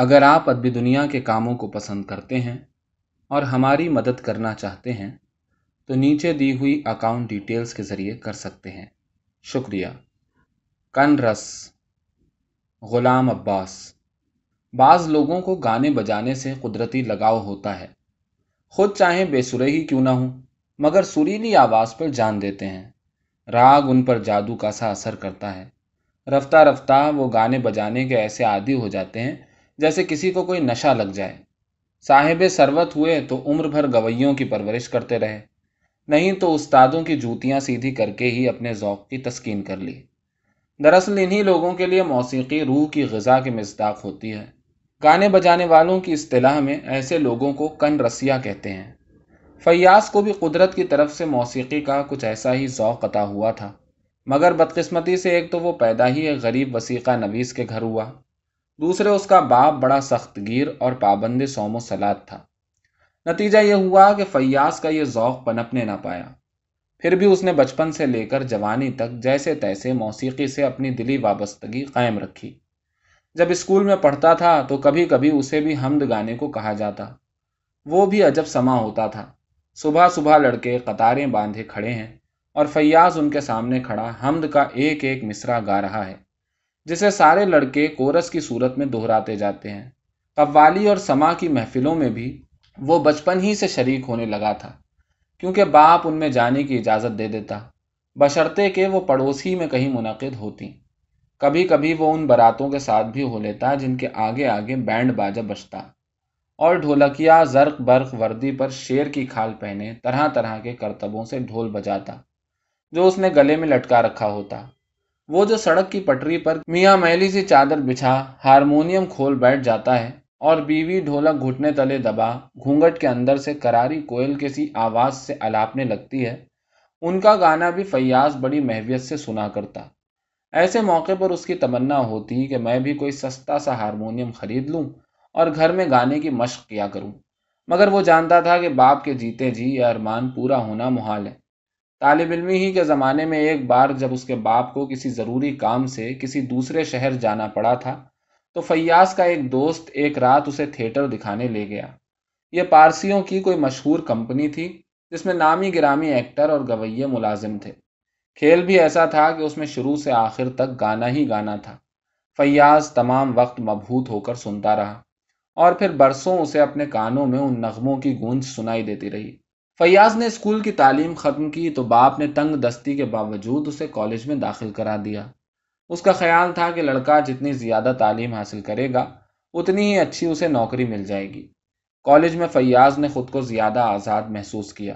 اگر آپ ادبی دنیا کے کاموں کو پسند کرتے ہیں اور ہماری مدد کرنا چاہتے ہیں، تو نیچے دی ہوئی اکاؤنٹ ڈیٹیلز کے ذریعے کر سکتے ہیں۔ شکریہ۔ کن رس۔ غلام عباس۔ بعض لوگوں کو گانے بجانے سے قدرتی لگاؤ ہوتا ہے۔ خود چاہیں بے سرے ہی کیوں نہ ہوں، مگر سریلی آواز پر جان دیتے ہیں۔ راگ ان پر جادو کا سا اثر کرتا ہے۔ رفتہ رفتہ وہ گانے بجانے کے ایسے عادی ہو جاتے ہیں جیسے کسی کو کوئی نشہ لگ جائے۔ صاحب سروت ہوئے تو عمر بھر گویوں کی پرورش کرتے رہے۔ نہیں تو استادوں کی جوتیاں سیدھی کر کے ہی اپنے ذوق کی تسکین کر لی۔ دراصل انہی لوگوں کے لیے موسیقی روح کی غذا کے مزداق ہوتی ہے۔ گانے بجانے والوں کی اصطلاح میں ایسے لوگوں کو کن رسیا کہتے ہیں۔ فیاض کو بھی قدرت کی طرف سے موسیقی کا کچھ ایسا ہی ذوق عطا ہوا تھا۔ مگر بدقسمتی سے ایک تو وہ پیدا ہی ایک غریب وسیقہ نویس کے گھر ہوا۔ دوسرے اس کا باپ بڑا سخت گیر اور پابند سوم و سلاد تھا۔ نتیجہ یہ ہوا کہ فیاض کا یہ ذوق پنپنے نہ پایا۔ پھر بھی اس نے بچپن سے لے کر جوانی تک جیسے تیسے موسیقی سے اپنی دلی وابستگی قائم رکھی۔ جب اسکول میں پڑھتا تھا تو کبھی کبھی اسے بھی حمد گانے کو کہا جاتا۔ وہ بھی عجب سما ہوتا تھا۔ صبح صبح لڑکے قطاریں باندھے کھڑے ہیں اور فیاض ان کے سامنے کھڑا حمد کا ایک ایک مصرا گا رہا ہے۔ جسے سارے لڑکے کورس کی صورت میں دہراتے جاتے ہیں۔ قوالی اور سما کی محفلوں میں بھی وہ بچپن ہی سے شریک ہونے لگا تھا، کیونکہ باپ ان میں جانے کی اجازت دے دیتا۔ بشرطے کہ وہ پڑوسی میں کہیں منعقد ہوتی کبھی کبھی وہ ان براتوں کے ساتھ بھی ہو لیتا جن کے آگے آگے بینڈ باجا بجتا اور ڈھولکیا زرق برق وردی پر شیر کی کھال پہنے طرح طرح کے کرتبوں سے ڈھول بجاتا، جو اس نے گلے میں لٹکا رکھا ہوتا۔ وہ جو سڑک کی پٹری پر میاں میلی سی چادر بچھا، ہارمونیم کھول بیٹھ جاتا ہے اور بیوی ڈھولک گھٹنے تلے دبا گھونگٹ کے اندر سے کراری کوئل کے سی آواز سے الاپنے لگتی ہے۔ ان کا گانا بھی فیاض بڑی محویت سے سنا کرتا۔ ایسے موقع پر اس کی تمنا ہوتی کہ میں بھی کوئی سستا سا ہارمونیم خرید لوں اور گھر میں گانے کی مشق کیا کروں۔ مگر وہ جانتا تھا کہ باپ کے جیتے جی یہ ارمان پورا ہونا محال ہے۔ طالب علمی ہی کے زمانے میں ایک بار جب اس کے باپ کو کسی ضروری کام سے کسی دوسرے شہر جانا پڑا تھا، تو فیاض کا ایک دوست ایک رات اسے تھیٹر دکھانے لے گیا۔ یہ پارسیوں کی کوئی مشہور کمپنی تھی، جس میں نامی گرامی ایکٹر اور گویے ملازم تھے۔ کھیل بھی ایسا تھا کہ اس میں شروع سے آخر تک گانا ہی گانا تھا۔ فیاض تمام وقت مبہوت ہو کر سنتا رہا اور پھر برسوں اسے اپنے کانوں میں ان نغموں کی گونج سنائی دیتی رہی۔ فیاض نے اسکول کی تعلیم ختم کی تو باپ نے تنگ دستی کے باوجود اسے کالج میں داخل کرا دیا۔ اس کا خیال تھا کہ لڑکا جتنی زیادہ تعلیم حاصل کرے گا، اتنی ہی اچھی اسے نوکری مل جائے گی۔ کالج میں فیاض نے خود کو زیادہ آزاد محسوس کیا۔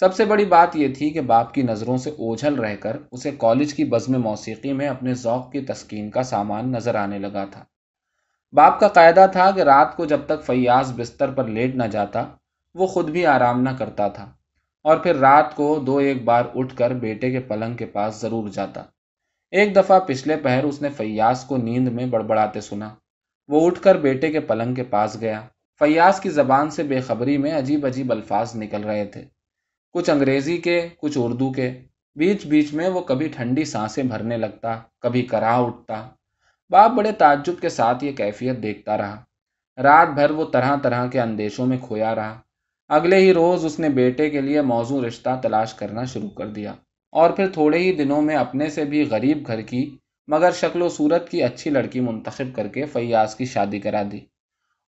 سب سے بڑی بات یہ تھی کہ باپ کی نظروں سے اوجھل رہ کر اسے کالج کی بزم موسیقی میں اپنے ذوق کی تسکین کا سامان نظر آنے لگا تھا۔ باپ کا قاعدہ تھا کہ رات کو جب تک فیاض بستر پر لیٹ نہ جاتا وہ خود بھی آرام نہ کرتا تھا۔ اور پھر رات کو دو ایک بار اٹھ کر بیٹے کے پلنگ کے پاس ضرور جاتا۔ ایک دفعہ پچھلے پہر اس نے فیاض کو نیند میں بڑبڑاتے سنا۔ وہ اٹھ کر بیٹے کے پلنگ کے پاس گیا۔ فیاض کی زبان سے بے خبری میں عجیب عجیب الفاظ نکل رہے تھے۔ کچھ انگریزی کے، کچھ اردو کے۔ بیچ بیچ میں وہ کبھی ٹھنڈی سانسیں بھرنے لگتا، کبھی کرا اٹھتا۔ باپ بڑے تعجب کے ساتھ یہ کیفیت دیکھتا رہا۔ رات بھر وہ طرح طرح کے اندیشوں میں کھویا رہا۔ اگلے ہی روز اس نے بیٹے کے لیے موضوع رشتہ تلاش کرنا شروع کر دیا اور پھر تھوڑے ہی دنوں میں اپنے سے بھی غریب گھر کی، مگر شکل و صورت کی اچھی لڑکی منتخب کر کے فیاض کی شادی کرا دی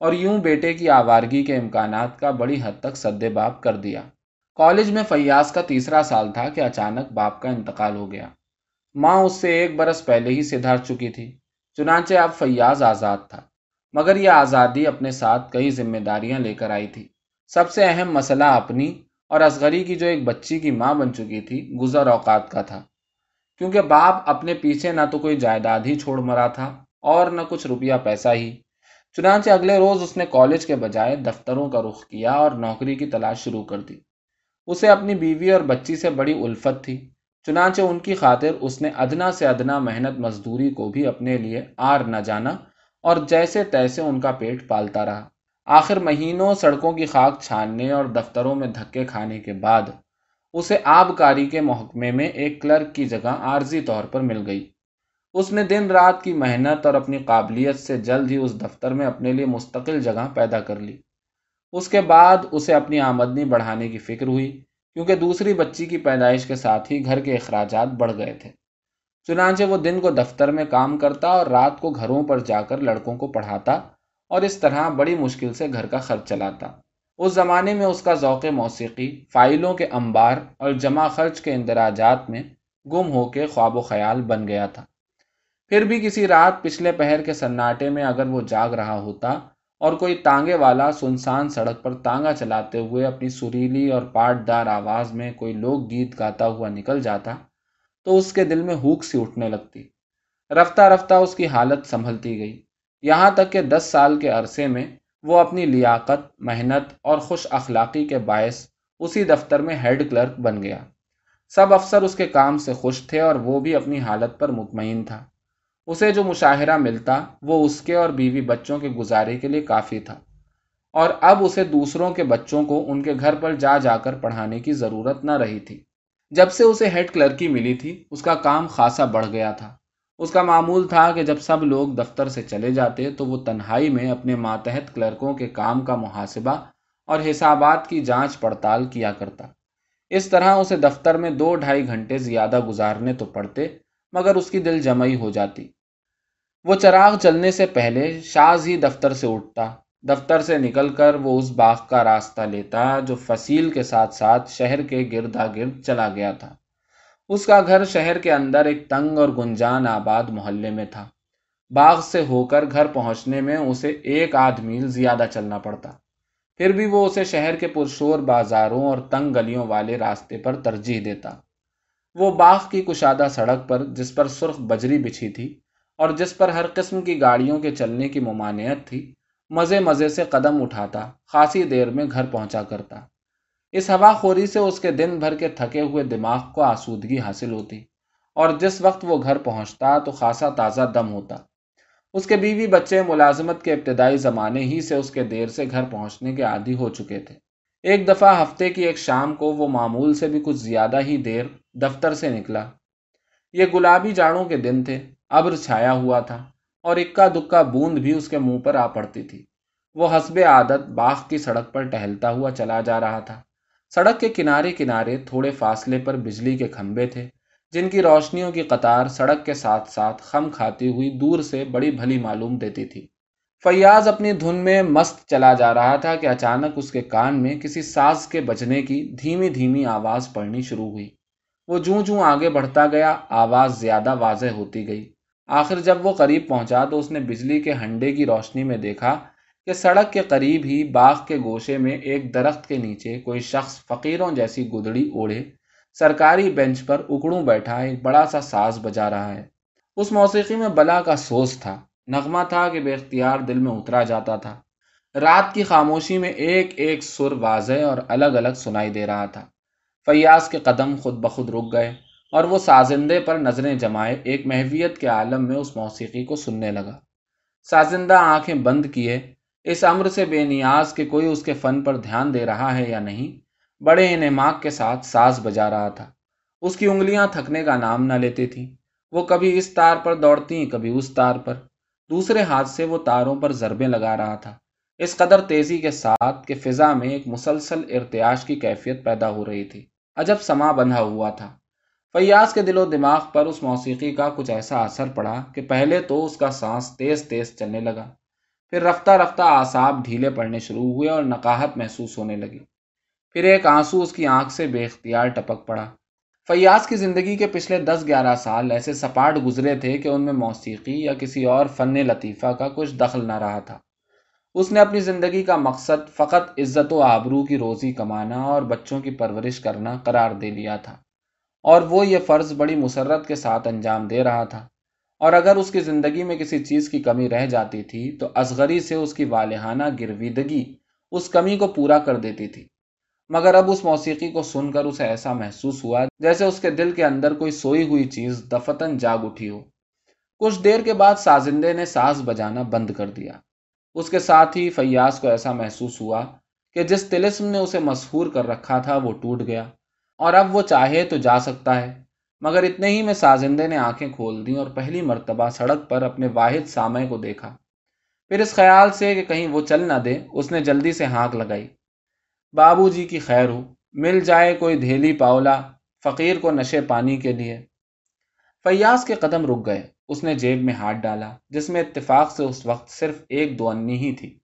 اور یوں بیٹے کی آوارگی کے امکانات کا بڑی حد تک سد باپ کر دیا۔ کالج میں فیاض کا تیسرا سال تھا کہ اچانک باپ کا انتقال ہو گیا۔ ماں اس سے ایک برس پہلے ہی سدھار چکی تھی، چنانچہ اب فیاض آزاد تھا، مگر یہ آزادی اپنے ساتھ کئی ذمہ داریاں لے کر آئی تھی۔ سب سے اہم مسئلہ اپنی اور اصغری کی جو ایک بچی کی ماں بن چکی تھی، گزر اوقات کا تھا۔ کیونکہ باپ اپنے پیچھے نہ تو کوئی جائیداد ہی چھوڑ مرا تھا اور نہ کچھ روپیہ پیسہ ہی۔ چنانچہ اگلے روز اس نے کالج کے بجائے دفتروں کا رخ کیا اور نوکری کی تلاش شروع کر دی۔ اسے اپنی بیوی اور بچی سے بڑی الفت تھی۔ چنانچہ ان کی خاطر اس نے ادنا سے ادنا محنت مزدوری کو بھی اپنے لیے آر نہ جانا اور جیسے تیسے ان کا پیٹ پالتا رہا۔ آخر مہینوں سڑکوں کی خاک چھاننے اور دفتروں میں دھکے کھانے کے بعد، اسے آبکاری کے محکمے میں ایک کلرک کی جگہ عارضی طور پر مل گئی۔ اس نے دن رات کی محنت اور اپنی قابلیت سے جلد ہی اس دفتر میں اپنے لیے مستقل جگہ پیدا کر لی۔ اس کے بعد اسے اپنی آمدنی بڑھانے کی فکر ہوئی، کیونکہ دوسری بچی کی پیدائش کے ساتھ ہی گھر کے اخراجات بڑھ گئے تھے۔ چنانچہ وہ دن کو دفتر میں کام کرتا اور رات کو گھروں پر جا کر لڑکوں کو پڑھاتا اور اس طرح بڑی مشکل سے گھر کا خرچ چلاتا۔ اس زمانے میں اس کا ذوق موسیقی، فائلوں کے انبار اور جمع خرچ کے اندراجات میں گم ہو کے خواب و خیال بن گیا تھا۔ پھر بھی کسی رات پچھلے پہر کے سناٹے میں اگر وہ جاگ رہا ہوتا اور کوئی تانگے والا سنسان سڑک پر تانگا چلاتے ہوئے اپنی سریلی اور پاٹ دار آواز میں کوئی لوک گیت گاتا ہوا نکل جاتا، تو اس کے دل میں ہوک سی اٹھنے لگتی۔ رفتہ رفتہ اس کی حالت سنبھلتی گئی۔ یہاں تک کہ دس سال کے عرصے میں وہ اپنی لیاقت، محنت اور خوش اخلاقی کے باعث اسی دفتر میں ہیڈ کلرک بن گیا۔ سب افسر اس کے کام سے خوش تھے اور وہ بھی اپنی حالت پر مطمئن تھا۔ اسے جو مشاہرہ ملتا، وہ اس کے اور بیوی بچوں کے گزارے کے لیے کافی تھا۔ اور اب اسے دوسروں کے بچوں کو ان کے گھر پر جا جا کر پڑھانے کی ضرورت نہ رہی تھی۔ جب سے اسے ہیڈ کلرکی ملی تھی، اس کا کام خاصا بڑھ گیا تھا۔ اس کا معمول تھا کہ جب سب لوگ دفتر سے چلے جاتے تو وہ تنہائی میں اپنے ماتحت کلرکوں کے کام کا محاسبہ اور حسابات کی جانچ پڑتال کیا کرتا۔ اس طرح اسے دفتر میں دو ڈھائی گھنٹے زیادہ گزارنے تو پڑتے، مگر اس کی دل جمعی ہو جاتی۔ وہ چراغ چلنے سے پہلے شاز ہی دفتر سے اٹھتا۔ دفتر سے نکل کر وہ اس باغ کا راستہ لیتا جو فصیل کے ساتھ ساتھ شہر کے گردا گرد چلا گیا تھا۔ اس کا گھر شہر کے اندر ایک تنگ اور گنجان آباد محلے میں تھا۔ باغ سے ہو کر گھر پہنچنے میں اسے ایک آدھ میل زیادہ چلنا پڑتا۔ پھر بھی وہ اسے شہر کے پرشور بازاروں اور تنگ گلیوں والے راستے پر ترجیح دیتا۔ وہ باغ کی کشادہ سڑک پر، جس پر سرخ بجری بچھی تھی اور جس پر ہر قسم کی گاڑیوں کے چلنے کی ممانعت تھی، مزے مزے سے قدم اٹھاتا، خاصی دیر میں گھر پہنچا کرتا۔ اس ہوا خوری سے اس کے دن بھر کے تھکے ہوئے دماغ کو آسودگی حاصل ہوتی اور جس وقت وہ گھر پہنچتا تو خاصا تازہ دم ہوتا۔ اس کے بیوی بچے ملازمت کے ابتدائی زمانے ہی سے اس کے دیر سے گھر پہنچنے کے عادی ہو چکے تھے۔ ایک دفعہ ہفتے کی ایک شام کو وہ معمول سے بھی کچھ زیادہ ہی دیر دفتر سے نکلا۔ یہ گلابی جاڑوں کے دن تھے، ابر چھایا ہوا تھا اور اکا دکا بوند بھی اس کے منہ پر آ پڑتی تھی۔ وہ حسب عادت باغ کی سڑک پر ٹہلتا ہوا چلا جا رہا تھا۔ سڑک کے کنارے کنارے تھوڑے فاصلے پر بجلی کے کھمبے تھے، جن کی روشنیوں کی قطار سڑک کے ساتھ ساتھ خم کھاتی ہوئی دور سے بڑی بھلی معلوم دیتی تھی۔ فیاض اپنی دھن میں مست چلا جا رہا تھا کہ اچانک اس کے کان میں کسی ساز کے بجنے کی دھیمی دھیمی آواز پڑنی شروع ہوئی۔ وہ جوں جوں آگے بڑھتا گیا، آواز زیادہ واضح ہوتی گئی۔ آخر جب وہ قریب پہنچا تو اس نے بجلی کے ہنڈے کی روشنی میں دیکھا کہ سڑک کے قریب ہی باغ کے گوشے میں ایک درخت کے نیچے کوئی شخص فقیروں جیسی گدڑی اوڑھے۔ سرکاری بینچ پر اکڑوں بیٹھا ایک بڑا سا ساز بجا رہا ہے۔ اس موسیقی میں بلا کا سوز تھا۔ نغمہ تھا کہ بے اختیار دل میں اترا جاتا تھا۔ رات کی خاموشی میں ایک ایک سر واضح اور الگ الگ سنائی دے رہا تھا۔ فیاض کے قدم خود بخود رک گئے اور وہ سازندے پر نظریں جمائے ایک محویت کے عالم میں اس موسیقی کو سننے لگا۔ سازندہ آنکھیں بند کیے اس امر سے بے نیاز کہ کوئی اس کے فن پر دھیان دے رہا ہے یا نہیں؟ بڑے انعماق کے ساتھ ساز بجا رہا تھا۔ اس کی انگلیاں تھکنے کا نام نہ لیتی تھیں۔ وہ کبھی اس تار پر دوڑتی کبھی اس تار پر۔ دوسرے ہاتھ سے وہ تاروں پر ضربیں لگا رہا تھا۔ اس قدر تیزی کے ساتھ کہ فضا میں ایک مسلسل ارتیاش کی کیفیت پیدا ہو رہی تھی۔ عجب سما بندھا ہوا تھا۔ فیاض کے دل و دماغ پر اس موسیقی کا کچھ ایسا اثر پڑا کہ پہلے تو اس کا سانس تیز تیز چلنے لگا۔ پھر رفتہ رفتہ آساب ڈھیلے پڑنے شروع ہوئے اور نقاہت محسوس ہونے لگی۔ پھر ایک آنسو اس کی آنکھ سے بے اختیار ٹپک پڑا۔ فیاض کی زندگی کے پچھلے دس گیارہ سال ایسے سپاٹ گزرے تھے کہ ان میں موسیقی یا کسی اور فن لطیفہ کا کچھ دخل نہ رہا تھا۔ اس نے اپنی زندگی کا مقصد فقط عزت و آبرو کی روزی کمانا اور بچوں کی پرورش کرنا قرار دے لیا تھا۔ اور وہ یہ فرض بڑی مسرت کے ساتھ انجام دے رہا تھا۔ اور اگر اس کی زندگی میں کسی چیز کی کمی رہ جاتی تھی، تو ازغری سے اس کی والہانہ گرویدگی اس کمی کو پورا کر دیتی تھی۔ مگر اب اس موسیقی کو سن کر اسے ایسا محسوس ہوا جیسے اس کے دل کے اندر کوئی سوئی ہوئی چیز دفتن جاگ اٹھی ہو۔ کچھ دیر کے بعد سازندے نے ساز بجانا بند کر دیا۔ اس کے ساتھ ہی فیاض کو ایسا محسوس ہوا کہ جس تلسم نے اسے مسحور کر رکھا تھا وہ ٹوٹ گیا اور اب وہ چاہے تو جا سکتا ہے۔ مگر اتنے ہی میں سازندے نے آنکھیں کھول دیں اور پہلی مرتبہ سڑک پر اپنے واحد سامے کو دیکھا۔ پھر اس خیال سے کہ کہیں وہ چل نہ دے، اس نے جلدی سے ہانک لگائی۔ بابو جی کی خیر ہو، مل جائے کوئی دھیلی پاولا فقیر کو نشے پانی کے لیے۔ فیاض کے قدم رک گئے، اس نے جیب میں ہاتھ ڈالا، جس میں اتفاق سے اس وقت صرف ایک دو انی ہی تھی۔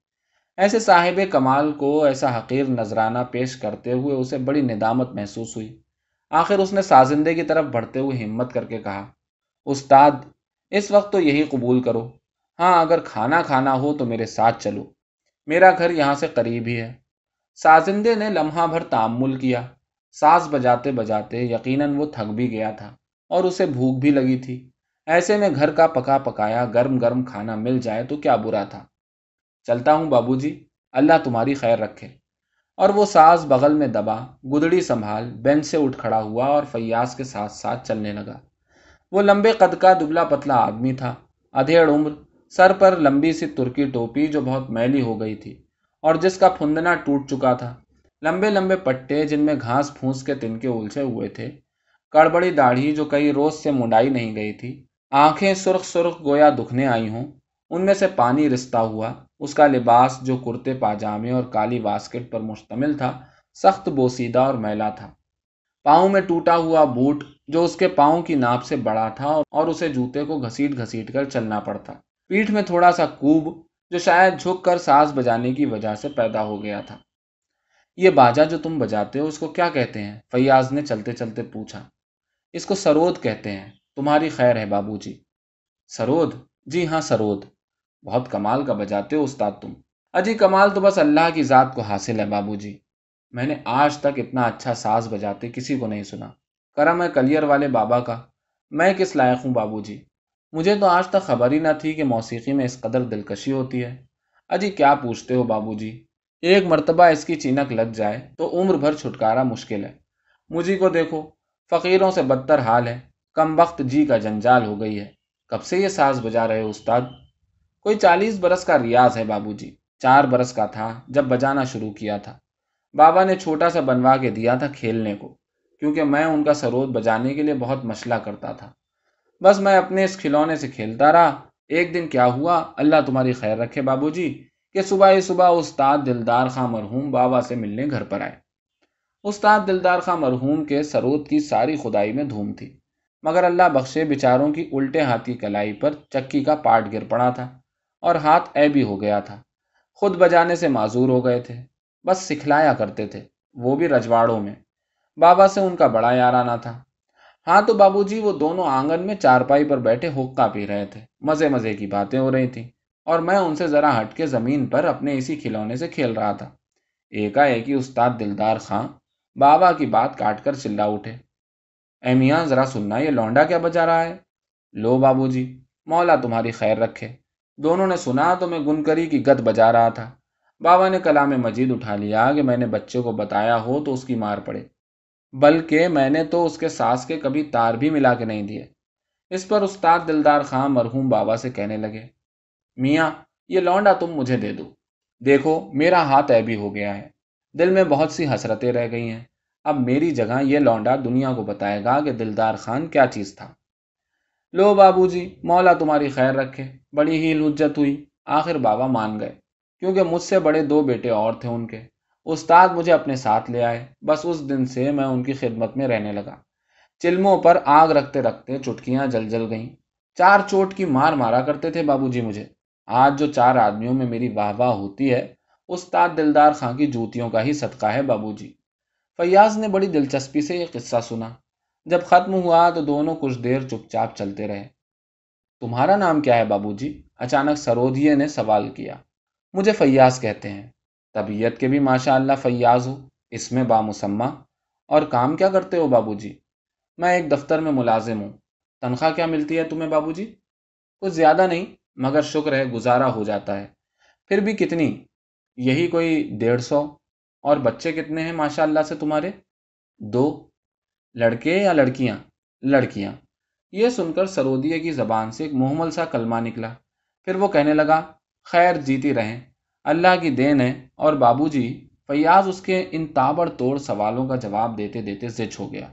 ایسے صاحب کمال کو ایسا حقیر نذرانہ پیش کرتے ہوئے اسے بڑی ندامت محسوس ہوئی۔ آخر اس نے سازندے کی طرف بڑھتے ہوئے ہمت کر کے کہا، استاد، اس وقت تو یہی قبول کرو۔ ہاں اگر کھانا کھانا ہو تو میرے ساتھ چلو۔ میرا گھر یہاں سے قریب ہی ہے۔ سازندے نے لمحہ بھر تعمل کیا۔ ساز بجاتے بجاتے یقیناً وہ تھک بھی گیا تھا اور اسے بھوک بھی لگی تھی۔ ایسے میں گھر کا پکا پکایا گرم گرم کھانا مل جائے تو کیا برا تھا۔ چلتا ہوں بابو جی اللہ تمہاری خیر رکھے۔ اور وہ ساز بغل میں دبا، گدڑی سنبھال بینچ سے اٹھ کھڑا ہوا اور فیاض کے ساتھ ساتھ چلنے لگا۔ وہ لمبے قد کا دبلا پتلا آدمی تھا، ادھیڑ عمر، سر پر لمبی سی ترکی ٹوپی جو بہت میلی ہو گئی تھی اور جس کا پھندنا ٹوٹ چکا تھا۔ لمبے لمبے پٹے جن میں گھاس پھونس کے تنکے الجھے ہوئے تھے، کڑبڑی داڑھی جو کئی روز سے منڈائی نہیں گئی تھی۔ آنکھیں سرخ سرخ گویا دکھنے آئی ہوں، ان میں سے پانی رستا ہوا۔ اس کا لباس جو کرتے پاجامے اور کالی واسکٹ پر مشتمل تھا، سخت بوسیدہ اور میلا تھا۔ پاؤں میں ٹوٹا ہوا بوٹ جو اس کے پاؤں کی ناپ سے بڑا تھا اور اسے جوتے کو گھسیٹ گھسیٹ کر چلنا پڑتا۔ پیٹھ میں تھوڑا سا کوب جو شاید جھک کر ساز بجانے کی وجہ سے پیدا ہو گیا تھا۔ یہ باجا جو تم بجاتے ہو، اس کو کیا کہتے ہیں؟ فیاض نے چلتے چلتے پوچھا۔ اس کو سرود کہتے ہیں۔ تمہاری خیر ہے بابو جی۔ سرود؟ جی ہاں سرود۔ بہت کمال کا بجاتے ہو استاد تم۔ اجی کمال تو بس اللہ کی ذات کو حاصل ہے بابو جی۔ میں نے آج تک اتنا اچھا ساز بجاتے کسی کو نہیں سنا۔ کرم ہے کلیئر والے بابا کا۔ میں کس لائق ہوں بابو جی؟ مجھے تو آج تک خبر ہی نہ تھی کہ موسیقی میں اس قدر دلکشی ہوتی ہے۔ اجی کیا پوچھتے ہو بابو جی؟ ایک مرتبہ اس کی چینک لگ جائے تو عمر بھر چھٹکارا مشکل ہے۔ مجھے کو دیکھو، فقیروں سے بدتر حال ہے۔ کم وقت جی کا جنجال ہو گئی ہے۔ کب سے یہ ساز بجا رہے استاد؟ کوئی چالیس برس کا ریاض ہے بابو جی۔ چار برس کا تھا جب بجانا شروع کیا تھا۔ بابا نے چھوٹا سا بنوا کے دیا تھا کھیلنے کو، کیونکہ میں ان کا سرود بجانے کے لیے بہت مشلہ کرتا تھا۔ بس میں اپنے اس کھلونے سے کھیلتا رہا۔ ایک دن کیا ہوا؟ اللہ تمہاری خیر رکھے بابو جی کہ صبح ہی صبح استاد دلدار خاں مرحوم بابا سے ملنے گھر پر آئے۔ استاد دلدار خاں مرحوم کے سرود کی ساری خدائی میں دھوم تھی۔ مگر اللہ بخشے بچاروں کی الٹے ہاتھی کلائی پر چکی کا پاٹ گر پڑا تھا۔ اور ہاتھ اے بھی ہو گیا تھا۔ خود بجانے سے معذور ہو گئے تھے۔ بس سکھلایا کرتے تھے، وہ بھی رجواڑوں میں۔ بابا سے ان کا بڑا یارانہ تھا۔ ہاں تو بابو جی وہ دونوں آنگن میں چارپائی پر بیٹھے حقہ پی رہے تھے۔ مزے مزے کی باتیں ہو رہی تھیں۔ اور میں ان سے ذرا ہٹ کے زمین پر اپنے اسی کھلونے سے کھیل رہا تھا۔ ایک ہی استاد دلدار خاں بابا کی بات کاٹ کر چلا اٹھے۔ اے میاں، ذرا سننا، یہ لونڈا کیا بجا رہا ہے؟ لو بابو جی مولا تمہاری خیر رکھے۔ دونوں نے سنا تو میں گنکری کی گد بجا رہا تھا۔ بابا نے کلام مجید اٹھا لیا کہ میں نے بچے کو بتایا ہو تو اس کی مار پڑے۔ بلکہ میں نے تو اس کے ساس کے کبھی تار بھی ملا کے نہیں دیے۔ اس پر استاد دلدار خان مرحوم بابا سے کہنے لگے، میاں، یہ لونڈا تم مجھے دے دو۔ دیکھو، میرا ہاتھ ایبی ہو گیا ہے۔ دل میں بہت سی حسرتیں رہ گئی ہیں۔ اب میری جگہ یہ لونڈا دنیا کو بتائے گا کہ دلدار خان کیا چیز تھا۔ لو بابو جی مولا تمہاری خیر رکھے، بڑی ہی لجت ہوئی، آخر بابا مان گئے۔ کیونکہ مجھ سے بڑے دو بیٹے اور تھے ان کے۔ استاد مجھے اپنے ساتھ لے آئے، بس اس دن سے میں ان کی خدمت میں رہنے لگا۔ چلموں پر آگ رکھتے رکھتے چٹکیاں جل جل گئیں۔ چار چوٹ کی مار مارا کرتے تھے بابو جی مجھے۔ آج جو چار آدمیوں میں میری واہ واہ ہوتی ہے، استاد دلدار خاں کی جوتیوں کا ہی صدقہ ہے بابو جی فیاض نے بڑی دلچسپی سے یہ قصہ سنا۔ جب ختم ہوا تو دونوں کچھ دیر چپ چاپ چلتے رہے۔ تمہارا نام کیا ہے بابو جی اچانک سرودیے نے سوال کیا۔ مجھے فیاض کہتے ہیں۔ طبیعت کے بھی ماشاء اللہ فیاض ہو، اس میں بامسمہ۔ اور کام کیا کرتے ہو بابو جی میں ایک دفتر میں ملازم ہوں۔ تنخواہ کیا ملتی ہے تمہیں بابو جی کچھ زیادہ نہیں، مگر شکر ہے، گزارا ہو جاتا ہے۔ پھر بھی کتنی؟ یہی کوئی ڈیڑھ سو۔ اور بچے کتنے ہیں ماشاء اللہ سے تمہارے؟ دو۔ لڑکے یا لڑکیاں؟ لڑکیاں۔ یہ سن کر سرودیے کی زبان سے ایک محمل سا کلمہ نکلا۔ پھر وہ کہنے لگا، خیر جیتی رہیں، اللہ کی دین ہے اور بابو جی فیاض اس کے ان تابڑ توڑ سوالوں کا جواب دیتے دیتے زچ ہو گیا۔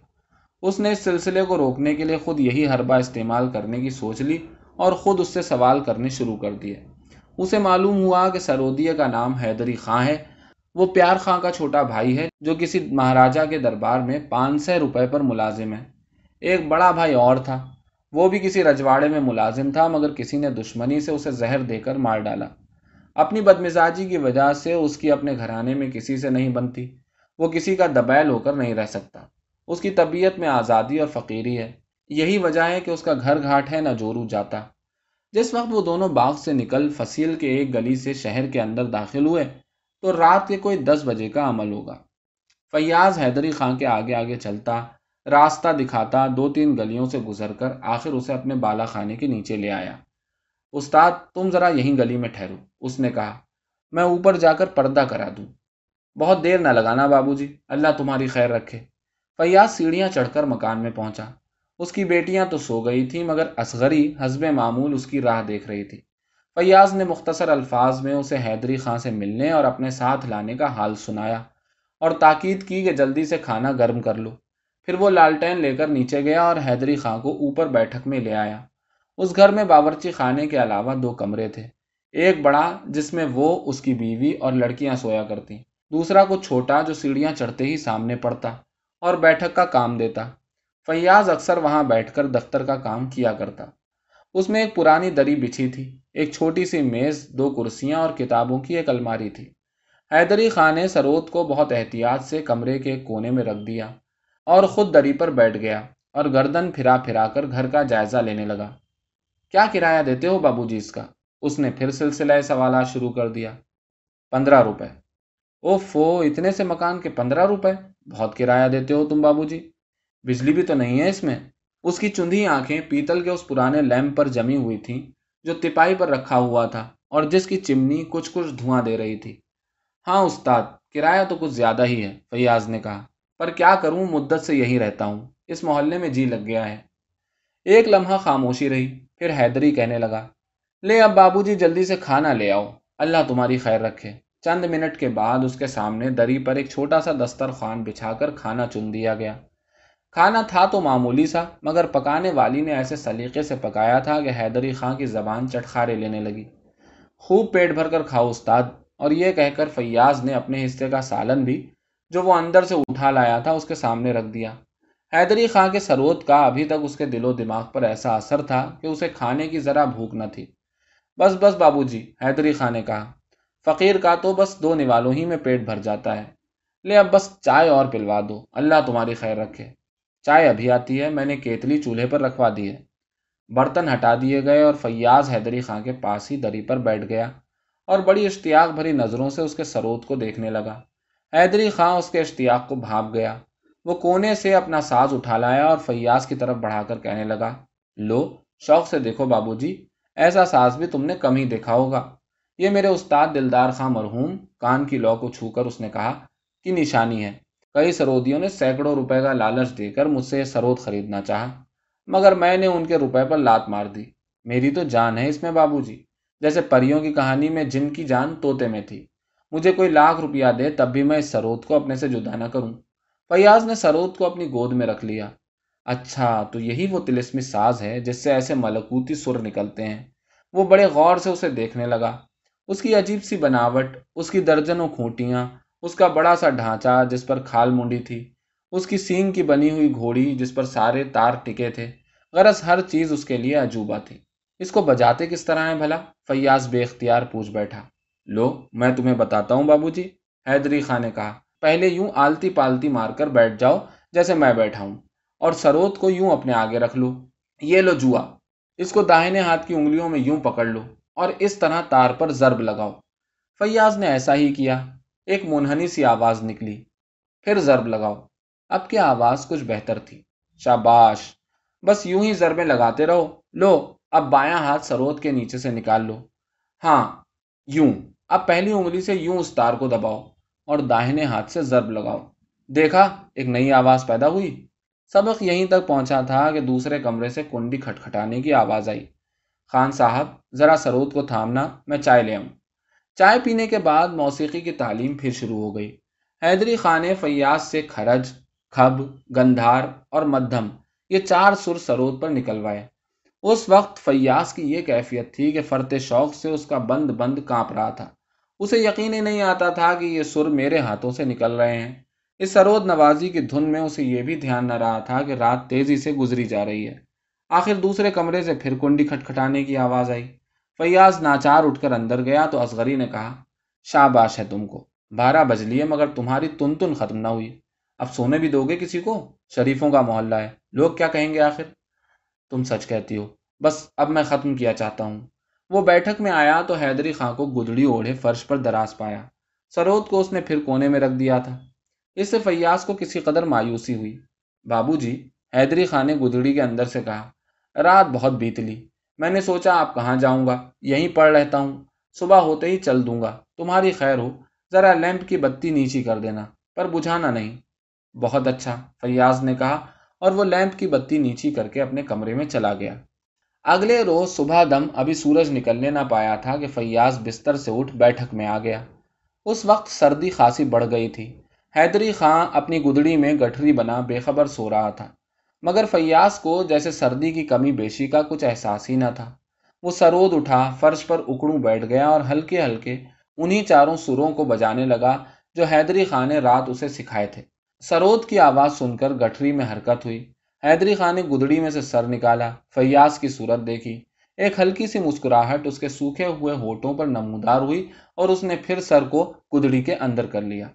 اس نے اس سلسلے کو روکنے کے لیے خود یہی حربہ استعمال کرنے کی سوچ لی اور خود اس سے سوال کرنے شروع کر دیے۔ اسے معلوم ہوا کہ سرودیہ کا نام حیدری خاں ہے وہ پیار خاں کا چھوٹا بھائی ہے جو کسی مہاراجا کے دربار میں پانچ سو روپے پر ملازم ہے۔ ایک بڑا بھائی اور تھا۔ وہ بھی کسی رجواڑے میں ملازم تھا، مگر کسی نے دشمنی سے اسے زہر دے کر مار ڈالا۔ اپنی بدمزاجی کی وجہ سے اس کی اپنے گھرانے میں کسی سے نہیں بنتی۔ وہ کسی کا دبیل ہو کر نہیں رہ سکتا۔ اس کی طبیعت میں آزادی اور فقیری ہے۔ یہی وجہ ہے کہ اس کا گھر گھاٹ ہے، نہ جورو جاتا۔ جس وقت وہ دونوں باغ سے نکل فصیل کے ایک گلی سے شہر کے اندر داخل ہوئے تو رات کے کوئی دس بجے کا عمل ہوگا۔ فیاض حیدری خان کے آگے آگے چلتا، راستہ دکھاتا، دو تین گلیوں سے گزر کر آخر اسے اپنے بالا خانے کے نیچے لے آیا۔ استاد، تم ذرا یہیں گلی میں ٹھہرو۔ اس نے کہا، میں اوپر جا کر پردہ کرا دوں۔ بہت دیر نہ لگانا بابو جی اللہ تمہاری خیر رکھے۔ فیاض سیڑھیاں چڑھ کر مکان میں پہنچا۔ اس کی بیٹیاں تو سو گئی تھیں، مگر اصغری حزب معمول اس کی راہ دیکھ رہی تھی۔ فیاض نے مختصر الفاظ میں اسے حیدری خان سے ملنے اور اپنے ساتھ لانے کا حال سنایا اور تاکید کی کہ جلدی سے کھانا گرم کر لو۔ پھر وہ لالٹین لے کر نیچے گیا اور حیدری خان کو اوپر بیٹھک میں لے آیا۔ اس گھر میں باورچی خانے کے علاوہ دو کمرے تھے۔ ایک بڑا جس میں وہ، اس کی بیوی اور لڑکیاں سویا کرتی دوسرا کچھ چھوٹا جو سیڑھیاں چڑھتے ہی سامنے پڑتا اور بیٹھک کا کام دیتا۔ فیاض اکثر وہاں بیٹھ کر دفتر کا کام کیا کرتا۔ اس میں ایک پرانی دری بچھی تھی۔ ایک چھوٹی سی میز، دو کرسیاں اور کتابوں کی ایک الماری تھی۔ حیدری خان نے سروت کو بہت احتیاط سے کمرے کے کونے میں رکھ دیا اور خود دری پر بیٹھ گیا اور گردن پھرا پھرا کر گھر کا جائزہ لینے لگا۔ کیا کرایہ دیتے ہو بابو جی اس کا؟ اس نے پھر سلسلہ سوالات شروع کر دیا۔ پندرہ روپے۔ او فو، اتنے سے مکان کے پندرہ روپے؟ بہت کرایہ دیتے ہو تم بابو جی۔ بجلی بھی تو نہیں ہے اس میں؟ اس کی چندھی آنکھیں پیتل کے اس پرانے لیمپ پر جمی ہوئی تھیں، جو تپائی پر رکھا ہوا تھا اور جس کی چمنی کچھ کچھ دھواں دے رہی تھی۔ ہاں استاد، کرایہ تو کچھ زیادہ ہی ہے، فیاض نے کہا۔ پر کیا کروں؟ مدت سے یہی رہتا ہوں۔ اس محلے میں جی لگ گیا ہے۔ ایک لمحہ خاموشی رہی، پھر حیدری کہنے لگا۔ لے اب بابو جی جلدی سے کھانا لے آؤ۔ اللہ تمہاری خیر رکھے۔ چند منٹ کے بعد اس کے سامنے دری پر ایک چھوٹا سا دسترخوان بچھا کر کھانا چن دیا گیا۔ کھانا تھا تو معمولی سا، مگر پکانے والی نے ایسے سلیقے سے پکایا تھا کہ حیدری خان کی زبان چٹخارے لینے لگی۔ خوب پیٹ بھر کر کھاؤ استاد۔ اور یہ کہہ کر فیاض نے اپنے حصے کا سالن بھی، جو وہ اندر سے اٹھا لایا تھا، اس کے سامنے رکھ دیا۔ حیدری خان کے سرود کا ابھی تک اس کے دل و دماغ پر ایسا اثر تھا کہ اسے کھانے کی ذرا بھوک نہ تھی۔ بس بس بابو جی حیدری خان نے کہا۔ فقیر کا تو بس دو نوالوں ہی میں پیٹ بھر جاتا ہے۔ لے اب بس چائے اور پلوا دو۔ اللہ تمہاری خیر رکھے۔ چائے ابھی آتی ہے، میں نے کیتلی چولہے پر رکھوا دی ہے برتن ہٹا دیے گئے اور فیاض حیدری خان کے پاس ہی دری پر بیٹھ گیا اور بڑی اشتیاق بھری نظروں سے اس کے سرود کو دیکھنے لگا۔ حیدری خان اس کے اشتیاق کو بھاپ گیا۔ وہ کونے سے اپنا ساز اٹھا لایا اور فیاض کی طرف بڑھا کر کہنے لگا، لو، شوق سے دیکھو بابو جی ایسا ساز بھی تم نے کم ہی دیکھا ہوگا۔ یہ میرے استاد دلدار خان مرحوم، کان کی لو کو چھو کر اس نے کہا کہ نشانی ہے۔ کئی سرودیوں نے سینکڑوں روپے کا لالچ دے کر مجھ سے یہ سرود خریدنا چاہا، مگر میں نے ان کے روپے پر لات مار دی۔ میری تو جان ہے اس میں بابو جی۔ جیسے پریوں کی کہانی میں جن کی جان توتے میں تھی۔ مجھے کوئی لاکھ روپیہ دے تب بھی میں اس سرود کو اپنے سے جدا نہ کروں۔ فیاض نے سرود کو اپنی گود میں رکھ لیا۔ اچھا تو یہی وہ تلسمی ساز ہے جس سے ایسے ملکوتی سر نکلتے ہیں۔ وہ بڑے غور سے اسے دیکھنے لگا۔ اس کی عجیب سی بناوٹ، اس کی درجنوں کھوٹیاں اس کا بڑا سا ڈھانچہ جس پر کھال منڈی تھی، اس کی سینگ کی بنی ہوئی گھوڑی جس پر سارے تار ٹکے تھے، غرض ہر چیز اس کے لیے عجوبہ تھی۔ اس کو بجاتے کس طرح ہے بھلا؟ فیاض بے اختیار پوچھ بیٹھا۔ لو، میں تمہیں بتاتا ہوں بابو جی حیدری خان نے کہا۔ پہلے یوں آلتی پالتی مار کر بیٹھ جاؤ جیسے میں بیٹھا ہوں، اور سروت کو یوں اپنے آگے رکھ لو۔ یہ لو جوا۔ اس کو داہنے ہاتھ کی انگلیوں میں یوں پکڑ لو، اور اس طرح تار پر ضرب لگاؤ۔ فیاض نے ایسا ہی کیا۔ ایک منہنی سی آواز نکلی۔ پھر ضرب لگاؤ۔ اب کیا آواز کچھ بہتر تھی۔ شاباش! بس یوں ہی ضربیں لگاتے رہو۔ لو، اب بایاں ہاتھ سروت کے نیچے سے نکال لو۔ ہاں یوں۔ اب پہلی انگلی سے یوں اس تار کو دباؤ اور داہنے ہاتھ سے ضرب لگاؤ۔ دیکھا، ایک نئی آواز پیدا ہوئی۔ سبق یہیں تک پہنچا تھا کہ دوسرے کمرے سے کنڈی کھٹکھٹانے کی آواز آئی۔ خان صاحب، ذرا سرود کو تھامنا، میں چائے لے آؤں۔ چائے پینے کے بعد موسیقی کی تعلیم پھر شروع ہو گئی۔ حیدری خان نے فیاض سے کھرج، کھب، گندھار اور مدھم یہ چار سر سرود پر نکلوائے۔ اس وقت فیاض کی یہ کیفیت تھی کہ فرتے شوق سے اس کا بند بند کانپ رہا تھا۔ اسے یقین ہی نہیں آتا تھا کہ یہ سر میرے ہاتھوں سے نکل رہے ہیں۔ اس سرود نوازی کی دھن میں اسے یہ بھی دھیان نہ رہا تھا کہ رات تیزی سے گزری جا رہی ہے۔ آخر دوسرے کمرے سے پھر کنڈی کھٹکھٹانے کی آواز آئی۔ فیاض ناچار اٹھ کر اندر گیا تو اصغری نے کہا، شاباش ہے تم کو۔ بارہ بج لیے مگر تمہاری تن تن ختم نہ ہوئی۔ اب سونے بھی دو گے کسی کو؟ شریفوں کا محلہ ہے۔ لوگ کیا کہیں گے آخر؟ تم سچ کہتی ہو۔ بس اب میں ختم کیا چاہتا ہوں۔ وہ بیٹھک میں آیا تو حیدری خاں کو گدڑی اوڑھے فرش پر دراز پایا۔ سرود کو اس نے پھر کونے میں رکھ دیا تھا۔ اس سے فیاض کو کسی قدر مایوسی ہوئی۔ بابو جی حیدری خان نے گدڑی کے اندر سے کہا، رات بہت بیت لی۔ میں نے سوچا آپ کہاں جاؤں گا؟ یہیں پڑھ رہتا ہوں۔ صبح ہوتے ہی چل دوں گا۔ تمہاری خیر ہو۔ ذرا لیمپ کی بتی نیچی کر دینا، پر بجھانا نہیں۔ بہت اچھا فیاض نے کہا، اور وہ لیمپ کی بتی نیچی کر کے اپنے کمرے میں چلا گیا۔ اگلے روز صبح دم ابھی سورج نکلنے نہ پایا تھا کہ فیاض بستر سے اٹھ بیٹھک میں آ گیا۔ اس وقت سردی خاصی بڑھ گئی تھی۔ حیدری خاں اپنی گدڑی میں گٹھری بنا بے خبر سو رہا تھا۔ مگر فیاض کو جیسے سردی کی کمی بیشی کا کچھ احساس ہی نہ تھا۔ وہ سرود اٹھا، فرش پر اکڑوں بیٹھ گیا اور ہلکے ہلکے انہی چاروں سروں کو بجانے لگا جو حیدری خان نے رات اسے سکھائے تھے۔ سرود کی آواز سن کر گٹھری میں حرکت ہوئی۔ حیدری خان نے گدڑی میں سے سر نکالا، فیاض کی صورت دیکھی۔ ایک ہلکی سی مسکراہٹ اس کے سوکھے ہوئے ہوٹوں پر نمودار ہوئی اور اس نے پھر سر کو گدڑی کے اندر کر لیا۔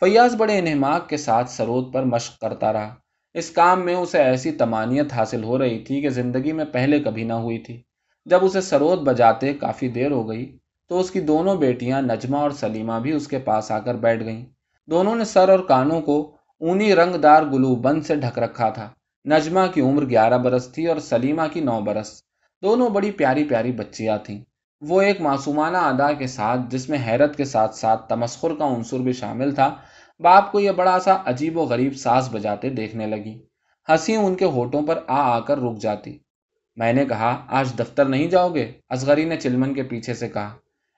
فیاض بڑے انہماک کے ساتھ سرود پر مشق کرتا رہا۔ اس کام میں اسے ایسی تمانیت حاصل ہو رہی تھی کہ زندگی میں پہلے کبھی نہ ہوئی تھی۔ جب اسے سرود بجاتے کافی دیر ہو گئی تو اس کی دونوں بیٹیاں نجمہ اور سلیمہ بھی اس کے پاس آ کر بیٹھ گئیں۔ دونوں نے سر اور کانوں کو اونی رنگ دار گلو بند سے ڈھک رکھا تھا۔ نجمہ کی عمر گیارہ برس تھی اور سلیمہ کی نو برس۔ دونوں بڑی پیاری پیاری بچیاں تھیں۔ وہ ایک معصومانہ ادا کے ساتھ، جس میں حیرت کے ساتھ ساتھ تمسخر کا عنصر بھی شامل تھا باپ کو یہ بڑا سا عجیب و غریب ساز بجاتے دیکھنے لگی۔ ہنسی ان کے ہوٹوں پر آ آ کر رک جاتی۔ میں نے کہا، آج دفتر نہیں جاؤ گے؟ اصغری نے چلمن کے پیچھے سے کہا۔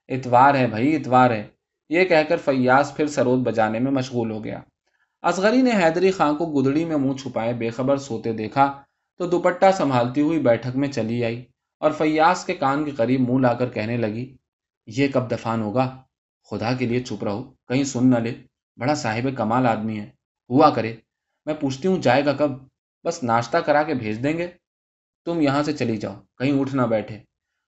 اتوار ہے بھائی، اتوار ہے۔ یہ کہہ کر فیاض پھر سرود بجانے میں مشغول ہو گیا۔ اصغری نے حیدری خان کو گدڑی میں منہ چھپائے بے خبر سوتے دیکھا تو دوپٹہ سنبھالتی ہوئی بیٹھک میں چلی آئی اور فیاض کے کان کے قریب منہ لا کر کہنے لگی، یہ کب دفان ہوگا؟ خدا کے لیے چپ رہو، کہیں سن نہ لے۔ بڑا صاحب کمال آدمی ہے۔ ہوا کرے۔ میں پوچھتی ہوں، جائے گا کب؟ بس ناشتہ کرا کے بھیج دیں گے؟ تم یہاں سے چلی جاؤ۔ کہیں اٹھ نہ بیٹھے۔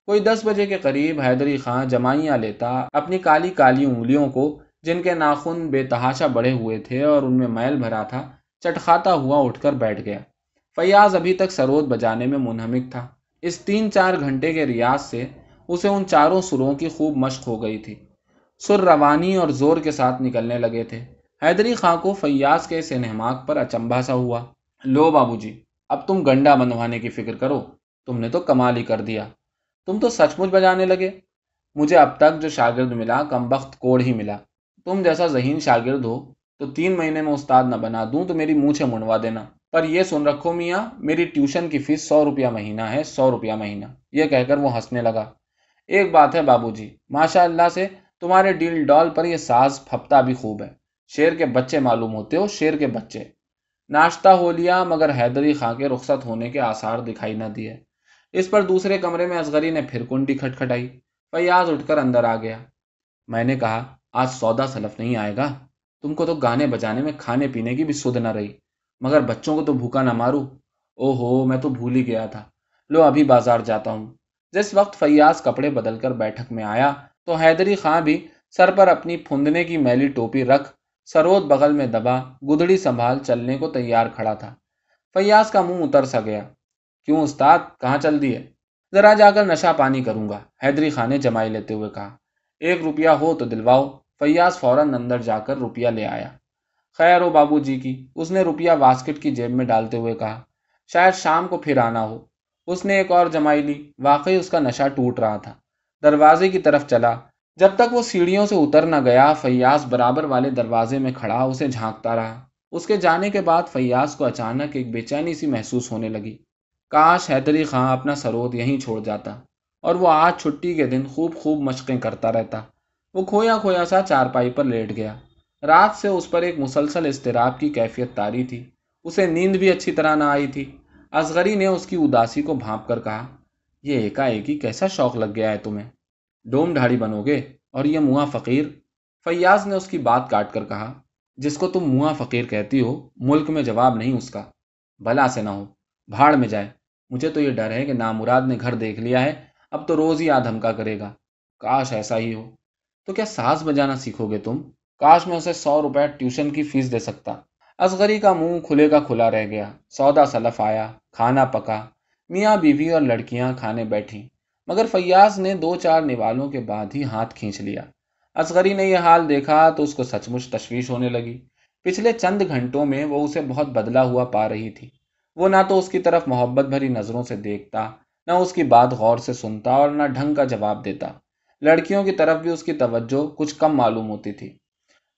کوئی دس بجے کے قریب حیدری خان جمائیاں لیتا، اپنی کالی کالی انگلیوں کو، جن کے ناخن بے تحاشا بڑے ہوئے تھے اور ان میں میل بھرا تھا، چٹخاتا ہوا اٹھ کر بیٹھ گیا۔ فیاض ابھی تک سرود بجانے میں منہمک تھا۔ اس تین چار گھنٹے کے ریاض سے اسے ان چاروں سروں کی خوب مشق ہو گئی تھی۔ سر روانی اور زور کے ساتھ نکلنے لگے تھے۔ حیدری خاں کو فیاض کے اس انہماک پر اچمبا سا ہوا۔ لو بابو جی اب تم گنڈا بنوانے کی فکر کرو۔ تم نے تو کمال ہی کر دیا۔ تم تو سچ مچ بجانے لگے۔ مجھے اب تک جو شاگرد ملا، کم وقت کوڑ ہی ملا۔ تم جیسا ذہین شاگرد ہو، تو تین مہینے میں استاد نہ بنا دوں تو میری منہ منڈوا دینا۔ پر یہ سن رکھو میاں، میری ٹیوشن کی فیس سو روپیہ مہینہ ہے، سو روپیہ مہینہ۔ یہ کہہ کر وہ ہنسنے لگا۔ ایک بات ہے بابو جی ماشاء اللہ سے تمہارے ڈیل ڈال پر یہ ساز پھپتا بھی خوب ہے۔ شیر کے بچے معلوم ہوتے ہو، شیر کے بچے۔ ناشتہ ہو لیا، مگر حیدری خاں کے رخصت ہونے کے آثار دکھائی نہ دیے۔ اس پر دوسرے کمرے میں اصغری نے پھر کنڈی کھٹکھٹائی۔ فیاض اٹھ کر اندر آ گیا۔ میں نے کہا، آج سودا سلف نہیں آئے گا۔ تم کو تو گانے بجانے میں کھانے پینے کی بھی سدھ نہ رہی۔ مگر بچوں کو تو بھوکا نہ مارو۔ او ہو میں تو بھول ہی گیا تھا۔ لو، ابھی بازار جاتا ہوں۔ جس وقت فیاض کپڑے بدل کر بیٹھک میں آیا تو حیدری خاں بھی سر پر اپنی پھندنے کی میلی ٹوپی رکھ سرود بغل میں دبا گدڑی سنبھال چلنے کو تیار کھڑا تھا۔ فیاض کا منہ اتر سا گیا۔ کیوں استاد؟ کہاں چل دیے ذرا جا کر نشہ پانی کروں گا حیدری خان نے جمائی لیتے ہوئے کہا۔ ایک روپیہ ہو تو دلواؤ۔ فیاض فوراً اندر جا کر روپیہ لے آیا۔ خیر ہو بابو جی کی۔ اس نے روپیہ واسکٹ کی جیب میں ڈالتے ہوئے کہا۔ شاید شام کو پھر آنا ہو۔ اس نے ایک اور جمائی لی۔ واقعی اس کا نشہ ٹوٹ رہا تھا۔ دروازے کی طرف چلا۔ جب تک وہ سیڑھیوں سے اتر نہ گیا، فیاض برابر والے دروازے میں کھڑا اسے جھانکتا رہا۔ اس کے جانے کے بعد فیاض کو اچانک ایک بے چینی سی محسوس ہونے لگی۔ کاش حیدری خاں اپنا سرود یہیں چھوڑ جاتا اور وہ آج چھٹی کے دن خوب خوب مشقیں کرتا رہتا۔ وہ کھویا کھویا سا چارپائی پر لیٹ گیا۔ رات سے اس پر ایک مسلسل اضطراب کی کیفیت تاری تھی۔ اسے نیند بھی اچھی طرح نہ آئی تھی۔ اصغری نے اس کی اداسی کو بھانپ کر کہا یہ ایک کیسا شوق لگ گیا ہے تمہیں؟ ڈوم ڈھاڑی بنو گے اور یہ منہ فقیر؟ فیاض نے اس کی بات کاٹ کر کہا، جس کو تم منہ فقیر کہتی ہو، ملک میں جواب نہیں اس کا۔ بھلا سے نہ ہو، بھاڑ میں جائے۔ مجھے تو یہ ڈر ہے کہ نامراد نے گھر دیکھ لیا ہے، اب تو روز ہی آدھمکا کرے گا۔ کاش ایسا ہی ہو۔ تو کیا ساز بجانا سیکھو گے تم؟ کاش میں اسے سو روپے ٹیوشن کی فیس دے سکتا۔ اصغری کا منہ کھلے کا کھلا رہ گیا۔ سودا سلف آیا، کھانا پکا۔ میاں بیوی اور لڑکیاں کھانے بیٹھی مگر فیاض نے دو چار نوالوں کے بعد ہی ہاتھ کھینچ لیا۔ اصغری نے یہ حال دیکھا تو اس کو سچ مچ تشویش ہونے لگی۔ پچھلے چند گھنٹوں میں وہ اسے بہت بدلا ہوا پا رہی تھی۔ وہ نہ تو اس کی طرف محبت بھری نظروں سے دیکھتا، نہ اس کی بات غور سے سنتا اور نہ ڈھنگ کا جواب دیتا۔ لڑکیوں کی طرف بھی اس کی توجہ کچھ کم معلوم ہوتی تھی۔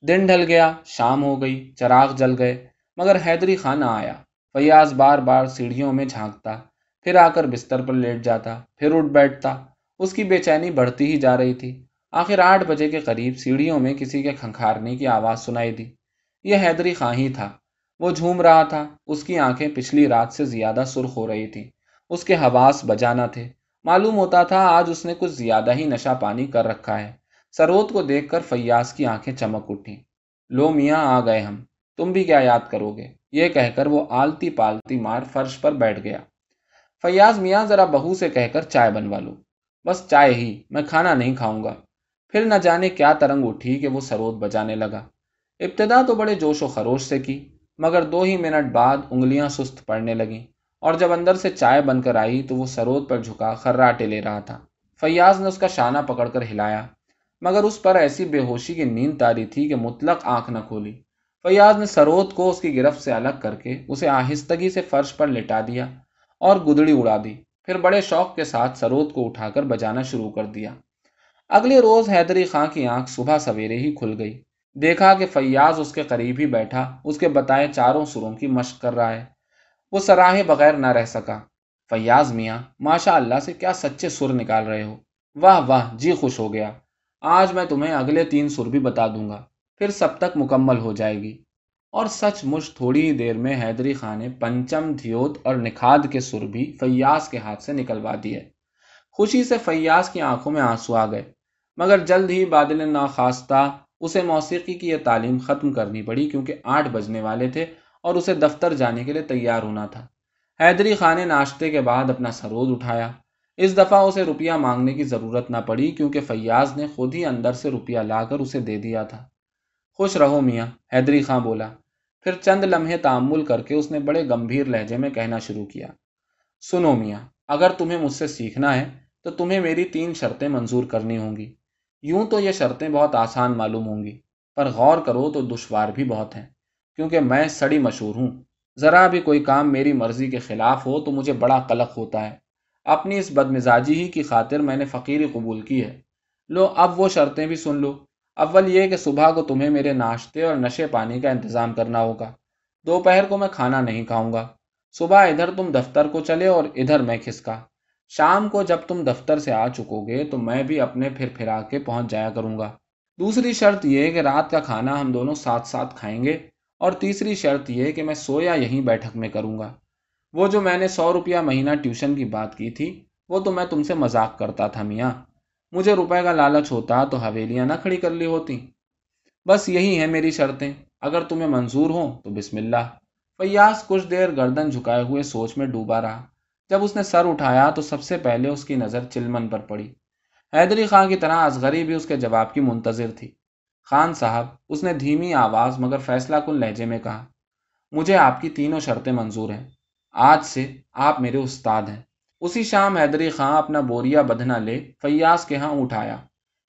دن ڈھل گیا، شام ہو گئی، چراغ جل گئے، مگر حیدری خان نہ آیا۔ فیاض بار بار سیڑھیوں میں جھانکتا۔ پھر آ کر بستر پر لیٹ جاتا، پھر اٹھ بیٹھتا۔ اس کی بے چینی بڑھتی ہی جا رہی تھی۔ آخر آٹھ بجے کے قریب سیڑھیوں میں کسی کے کھنکھارنے کی آواز سنائی دی۔ یہ حیدری خاں ہی تھا۔ وہ جھوم رہا تھا۔ اس کی آنکھیں پچھلی رات سے زیادہ سرخ ہو رہی تھیں۔ اس کے حواس بجانا تھے۔ معلوم ہوتا تھا آج اس نے کچھ زیادہ ہی نشہ پانی کر رکھا ہے۔ سروت کو دیکھ کر فیاض کی آنکھیں چمک اٹھی لو میاں، آ گئے ہم۔ تم بھی کیا یاد کرو گے؟ یہ کہہ کر وہ آلتی پالتی مار فرش پر بیٹھ گیا۔ فیاض میاں ذرا بہو سے کہہ کر چائے بنوا لو۔ بس چائے ہی، میں کھانا نہیں کھاؤں گا۔ پھر نہ جانے کیا ترنگ اٹھی کہ وہ سروت بجانے لگا۔ ابتدا تو بڑے جوش و خروش سے کی، مگر دو ہی منٹ بعد انگلیاں سست پڑنے لگیں۔ اور جب اندر سے چائے بن کر آئی تو وہ سروت پر جھکا، خراٹے لے رہا تھا۔ فیاض نے اس کا شانہ پکڑ کر ہلایا، مگر اس پر ایسی بے ہوشی کی نیند تاری تھی کہ مطلق آنکھ نہ کھولی۔ فیاض نے سروت کو اس کی گرفت سے الگ کر کے اسے آہستگی سے فرش پر لٹا دیا۔ اور گدڑی اڑا دی۔ پھر بڑے شوق کے ساتھ سروت کو اٹھا کر بجانا شروع کر دیا۔ اگلے روز حیدری خاں کی آنکھ صبح سویرے ہی کھل گئی۔ دیکھا کہ فیاض اس کے قریب ہی بیٹھا، اس کے بتائے چاروں سروں کی مشق کر رہا ہے۔ وہ سراہے بغیر نہ رہ سکا۔ فیاض میاں، ماشاء اللہ سے کیا سچے سر نکال رہے ہو۔ واہ واہ جی خوش ہو گیا۔ آج میں تمہیں اگلے تین سر بھی بتا دوں گا۔ پھر سب تک مکمل ہو جائے گی۔ اور سچ مچ تھوڑی ہی دیر میں حیدری خان نے پنچم دھیوت اور نکھاد کے سر بھی فیاض کے ہاتھ سے نکلوا دیے خوشی سے فیاض کی آنکھوں میں آنسو آ گئے، مگر جلد ہی بادل ناخواستہ اسے موسیقی کی یہ تعلیم ختم کرنی پڑی کیونکہ آٹھ بجنے والے تھے اور اسے دفتر جانے کے لیے تیار ہونا تھا۔ حیدری خان نے ناشتے کے بعد اپنا سرود اٹھایا۔ اس دفعہ اسے روپیہ مانگنے کی ضرورت نہ پڑی کیونکہ فیاض نے خود ہی اندر سے روپیہ لا کر اسے دے دیا تھا۔ خوش رہو میاں، حیدری خان بولا۔ پھر چند لمحے تعمل کر کے اس نے بڑے گمبھیر لہجے میں کہنا شروع کیا، سنو میاں، اگر تمہیں مجھ سے سیکھنا ہے تو تمہیں میری تین شرطیں منظور کرنی ہوں گی۔ یوں تو یہ شرطیں بہت آسان معلوم ہوں گی، پر غور کرو تو دشوار بھی بہت ہیں، کیونکہ میں سڑی مشہور ہوں۔ ذرا بھی کوئی کام میری مرضی کے خلاف ہو تو مجھے بڑا قلق ہوتا ہے۔ اپنی اس بد مزاجی ہی کی خاطر میں نے فقیری قبول کی ہے۔ لو، اب وہ شرطیں بھی سن لو۔ اول یہ کہ صبح کو تمہیں میرے ناشتے اور نشے پانی کا انتظام کرنا ہوگا۔ دوپہر کو میں کھانا نہیں کھاؤں گا۔ صبح ادھر تم دفتر کو چلے اور ادھر میں کھسکا۔ شام کو جب تم دفتر سے آ چکو گے تو میں بھی اپنے پھر پھرا کے پہنچ جایا کروں گا۔ دوسری شرط یہ کہ رات کا کھانا ہم دونوں ساتھ ساتھ کھائیں گے۔ اور تیسری شرط یہ کہ میں سویا یہیں بیٹھک میں کروں گا۔ وہ جو میں نے سو روپیہ مہینہ ٹیوشن کی بات کی تھی، وہ تو میں تم سے مذاق کرتا تھا میاں۔ مجھے روپے کا لالچ ہوتا تو حویلیاں نہ کھڑی کر لی ہوتی۔ بس یہی ہے میری شرطیں۔ اگر تمہیں منظور ہوں تو بسم اللہ۔ فیاض کچھ دیر گردن جھکائے ہوئے سوچ میں ڈوبا رہا۔ جب اس نے سر اٹھایا تو سب سے پہلے اس کی نظر چلمن پر پڑی۔ حیدری خان کی طرح اصغری بھی اس کے جواب کی منتظر تھی۔ خان صاحب، اس نے دھیمی آواز مگر فیصلہ کن لہجے میں کہا، مجھے آپ کی تینوں شرطیں منظور ہیں۔ آج سے آپ میرے استاد ہیں۔ اسی شام حیدری خان اپنا بوریا بدھنا لے، فیاض کے ہاں اٹھایا۔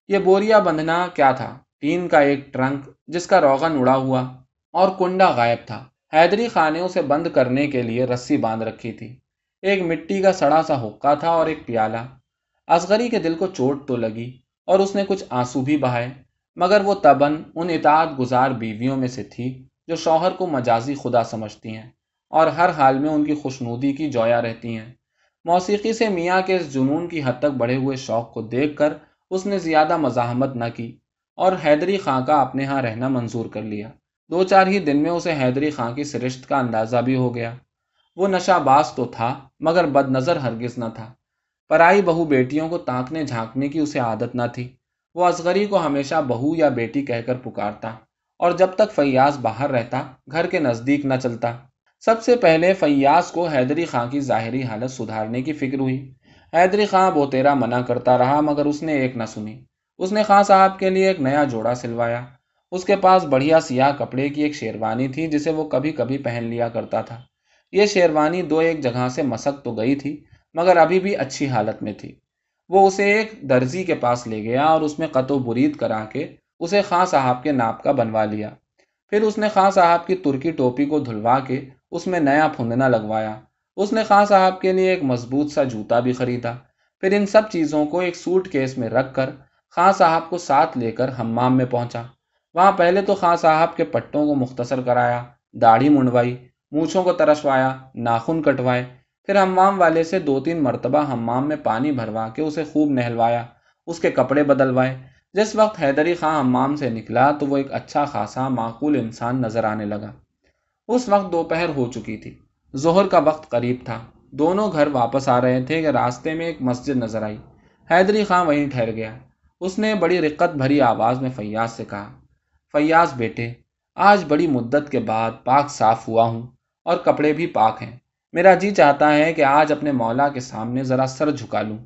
یہ بوریا بندھنا کیا تھا؟ ٹین کا ایک ٹرنک جس کا روغن اڑا ہوا اور کنڈا غائب تھا۔ حیدری خان نے اسے بند کرنے کے لیے رسی باندھ رکھی تھی۔ ایک مٹی کا سڑا سا حقہ تھا اور ایک پیالہ۔ اصغری کے دل کو چوٹ تو لگی اور اس نے کچھ آنسو بھی بہائے، مگر وہ تبن ان اطاعت گزار بیویوں میں سے تھی جو شوہر کو مجازی خدا سمجھتی ہیں اور ہر حال میں ان کی خوشنودی کی جویا رہتی ہیں۔ موسیقی سے میاں کے اس جنون کی حد تک بڑھے ہوئے شوق کو دیکھ کر اس نے زیادہ مزاحمت نہ کی اور حیدری خاں کا اپنے ہاں رہنا منظور کر لیا۔ دو چار ہی دن میں اسے حیدری خاں کی سرشت کا اندازہ بھی ہو گیا۔ وہ نشہ باز تو تھا، مگر بد نظر ہرگز نہ تھا۔ پرائی بہو بیٹیوں کو تانکنے جھانکنے کی اسے عادت نہ تھی۔ وہ اصغری کو ہمیشہ بہو یا بیٹی کہہ کر پکارتا اور جب تک فیاض باہر رہتا، گھر کے نزدیک نہ چلتا۔ سب سے پہلے فیاض کو حیدری خاں کی ظاہری حالت سدھارنے کی فکر ہوئی۔ حیدری خاں بوتیرا منع کرتا رہا مگر اس نے ایک نہ سنی۔ اس نے خاں صاحب کے لیے ایک نیا جوڑا سلوایا۔ اس کے پاس بڑھیا سیاہ کپڑے کی ایک شیروانی تھی جسے وہ کبھی کبھی پہن لیا کرتا تھا۔ یہ شیروانی دو ایک جگہ سے مسک تو گئی تھی، مگر ابھی بھی اچھی حالت میں تھی۔ وہ اسے ایک درزی کے پاس لے گیا اور اس میں قط و برید کرا کے اسے خاں صاحب کے ناپ کا بنوا لیا۔ پھر اس نے خاں صاحب کی ترکی ٹوپی کو دھلوا کے اس میں نیا پھندنا لگوایا۔ اس نے خاں صاحب کے لیے ایک مضبوط سا جوتا بھی خریدا۔ پھر ان سب چیزوں کو ایک سوٹ کیس میں رکھ کر خاں صاحب کو ساتھ لے کر ہمام میں پہنچا۔ وہاں پہلے تو خاں صاحب کے پٹوں کو مختصر کرایا، داڑھی منڈوائی، مونچھوں کو ترشوایا ناخن کٹوائے۔ پھر ہمام والے سے دو تین مرتبہ ہمام میں پانی بھروا کے اسے خوب نہلوایا، اس کے کپڑے بدلوائے۔ جس وقت حیدری خاں ہمام سے نکلا تو وہ ایک اچھا خاصا معقول انسان نظر آنے لگا۔ اس وقت دوپہر ہو چکی تھی۔ ظہر کا وقت قریب تھا۔ دونوں گھر واپس آ رہے تھے کہ راستے میں ایک مسجد نظر آئی۔ حیدری خاں وہیں ٹھہر گیا۔ اس نے بڑی رقت بھری آواز میں فیاض سے کہا، فیاض بیٹے، آج بڑی مدت کے بعد پاک صاف ہوا ہوں اور کپڑے بھی پاک ہیں۔ میرا جی چاہتا ہے کہ آج اپنے مولا کے سامنے ذرا سر جھکا لوں۔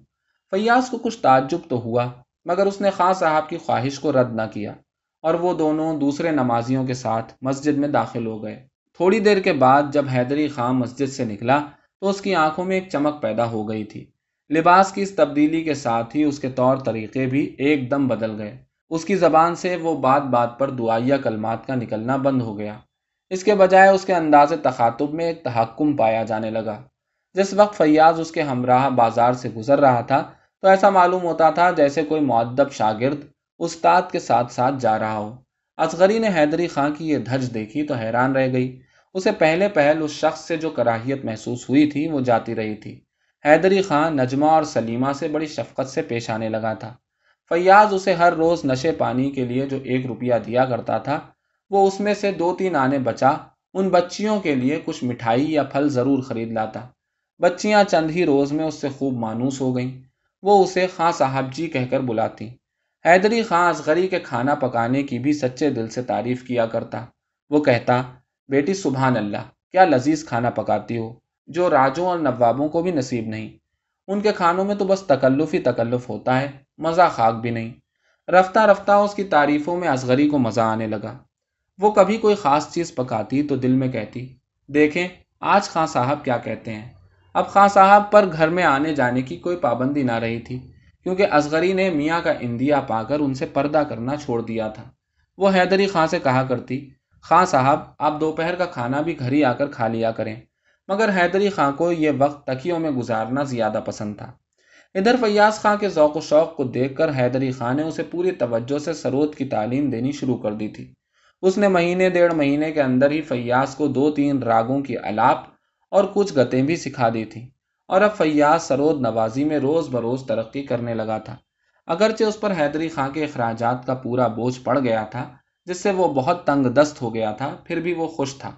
فیاض کو کچھ تعجب تو ہوا، مگر اس نے خاں صاحب کی خواہش کو رد نہ کیا اور وہ دونوں دوسرے نمازیوں کے ساتھ مسجد میں داخل ہو گئے۔ تھوڑی دیر کے بعد جب حیدری خان مسجد سے نکلا تو اس کی آنکھوں میں ایک چمک پیدا ہو گئی تھی۔ لباس کی اس تبدیلی کے ساتھ ہی اس کے طور طریقے بھی ایک دم بدل گئے۔ اس کی زبان سے وہ بات بات پر دعائیا کلمات کا نکلنا بند ہو گیا۔ اس کے بجائے اس کے انداز تخاتب میں ایک تحکم پایا جانے لگا۔ جس وقت فیاض اس کے ہمراہ بازار سے گزر رہا تھا تو ایسا معلوم ہوتا تھا جیسے کوئی معدب شاگرد استاد کے ساتھ ساتھ جا رہا ہو۔ اصغری نے حیدری خان کی یہ دھج دیکھی تو حیران رہ گئی۔ اسے پہلے پہل اس شخص سے جو کراہیت محسوس ہوئی تھی، وہ جاتی رہی تھی۔ حیدری خان نجمہ اور سلیمہ سے بڑی شفقت سے پیش آنے لگا تھا۔ فیاض اسے ہر روز نشے پانی کے لیے جو ایک روپیہ دیا کرتا تھا، وہ اس میں سے دو تین آنے بچا۔ ان بچیوں کے لیے کچھ مٹھائی یا پھل ضرور خرید لاتا۔ بچیاں چند ہی روز میں اس سے خوب مانوس ہو گئیں۔ وہ اسے خاں صاحب جی کہہ کر بلاتی۔ حیدری خاں اصغری کے کھانا پکانے کی بھی سچے دل سے تعریف کیا کرتا۔ وہ کہتا بیٹی سبحان اللہ، کیا لذیذ کھانا پکاتی ہو، جو راجوں اور نوابوں کو بھی نصیب نہیں۔ ان کے کھانوں میں تو بس تکلف ہی تکلف ہوتا ہے، مزہ خاک بھی نہیں۔ رفتہ رفتہ اس کی تعریفوں میں اصغری کو مزہ آنے لگا۔ وہ کبھی کوئی خاص چیز پکاتی تو دل میں کہتی، دیکھیں آج خاں صاحب کیا کہتے ہیں۔ اب خاں صاحب پر گھر میں آنے جانے کی کوئی پابندی نہ رہی تھی، کیونکہ اصغری نے میاں کا اندیا پا کر ان سے پردہ کرنا چھوڑ دیا تھا۔ وہ حیدری خاں سے کہا کرتی خاں صاحب، آپ دوپہر کا کھانا بھی گھر ہی آ کر کھا لیا کریں۔ مگر حیدری خاں کو یہ وقت تکیوں میں گزارنا زیادہ پسند تھا۔ ادھر فیاض خاں کے ذوق و شوق کو دیکھ کر حیدری خاں نے اسے پوری توجہ سے سرود کی تعلیم دینی شروع کر دی تھی۔ اس نے مہینے، ڈیڑھ مہینے کے اندر ہی فیاض کو دو تین راگوں کی الاپ اور کچھ گتیں بھی سکھا دی تھیں اور اب فیاض سرود نوازی میں روز بروز ترقی کرنے لگا تھا۔ اگرچہ اس پر حیدری خاں کے اخراجات کا پورا بوجھ پڑ گیا تھا جس سے وہ بہت تنگ دست ہو گیا تھا، پھر بھی وہ خوش تھا۔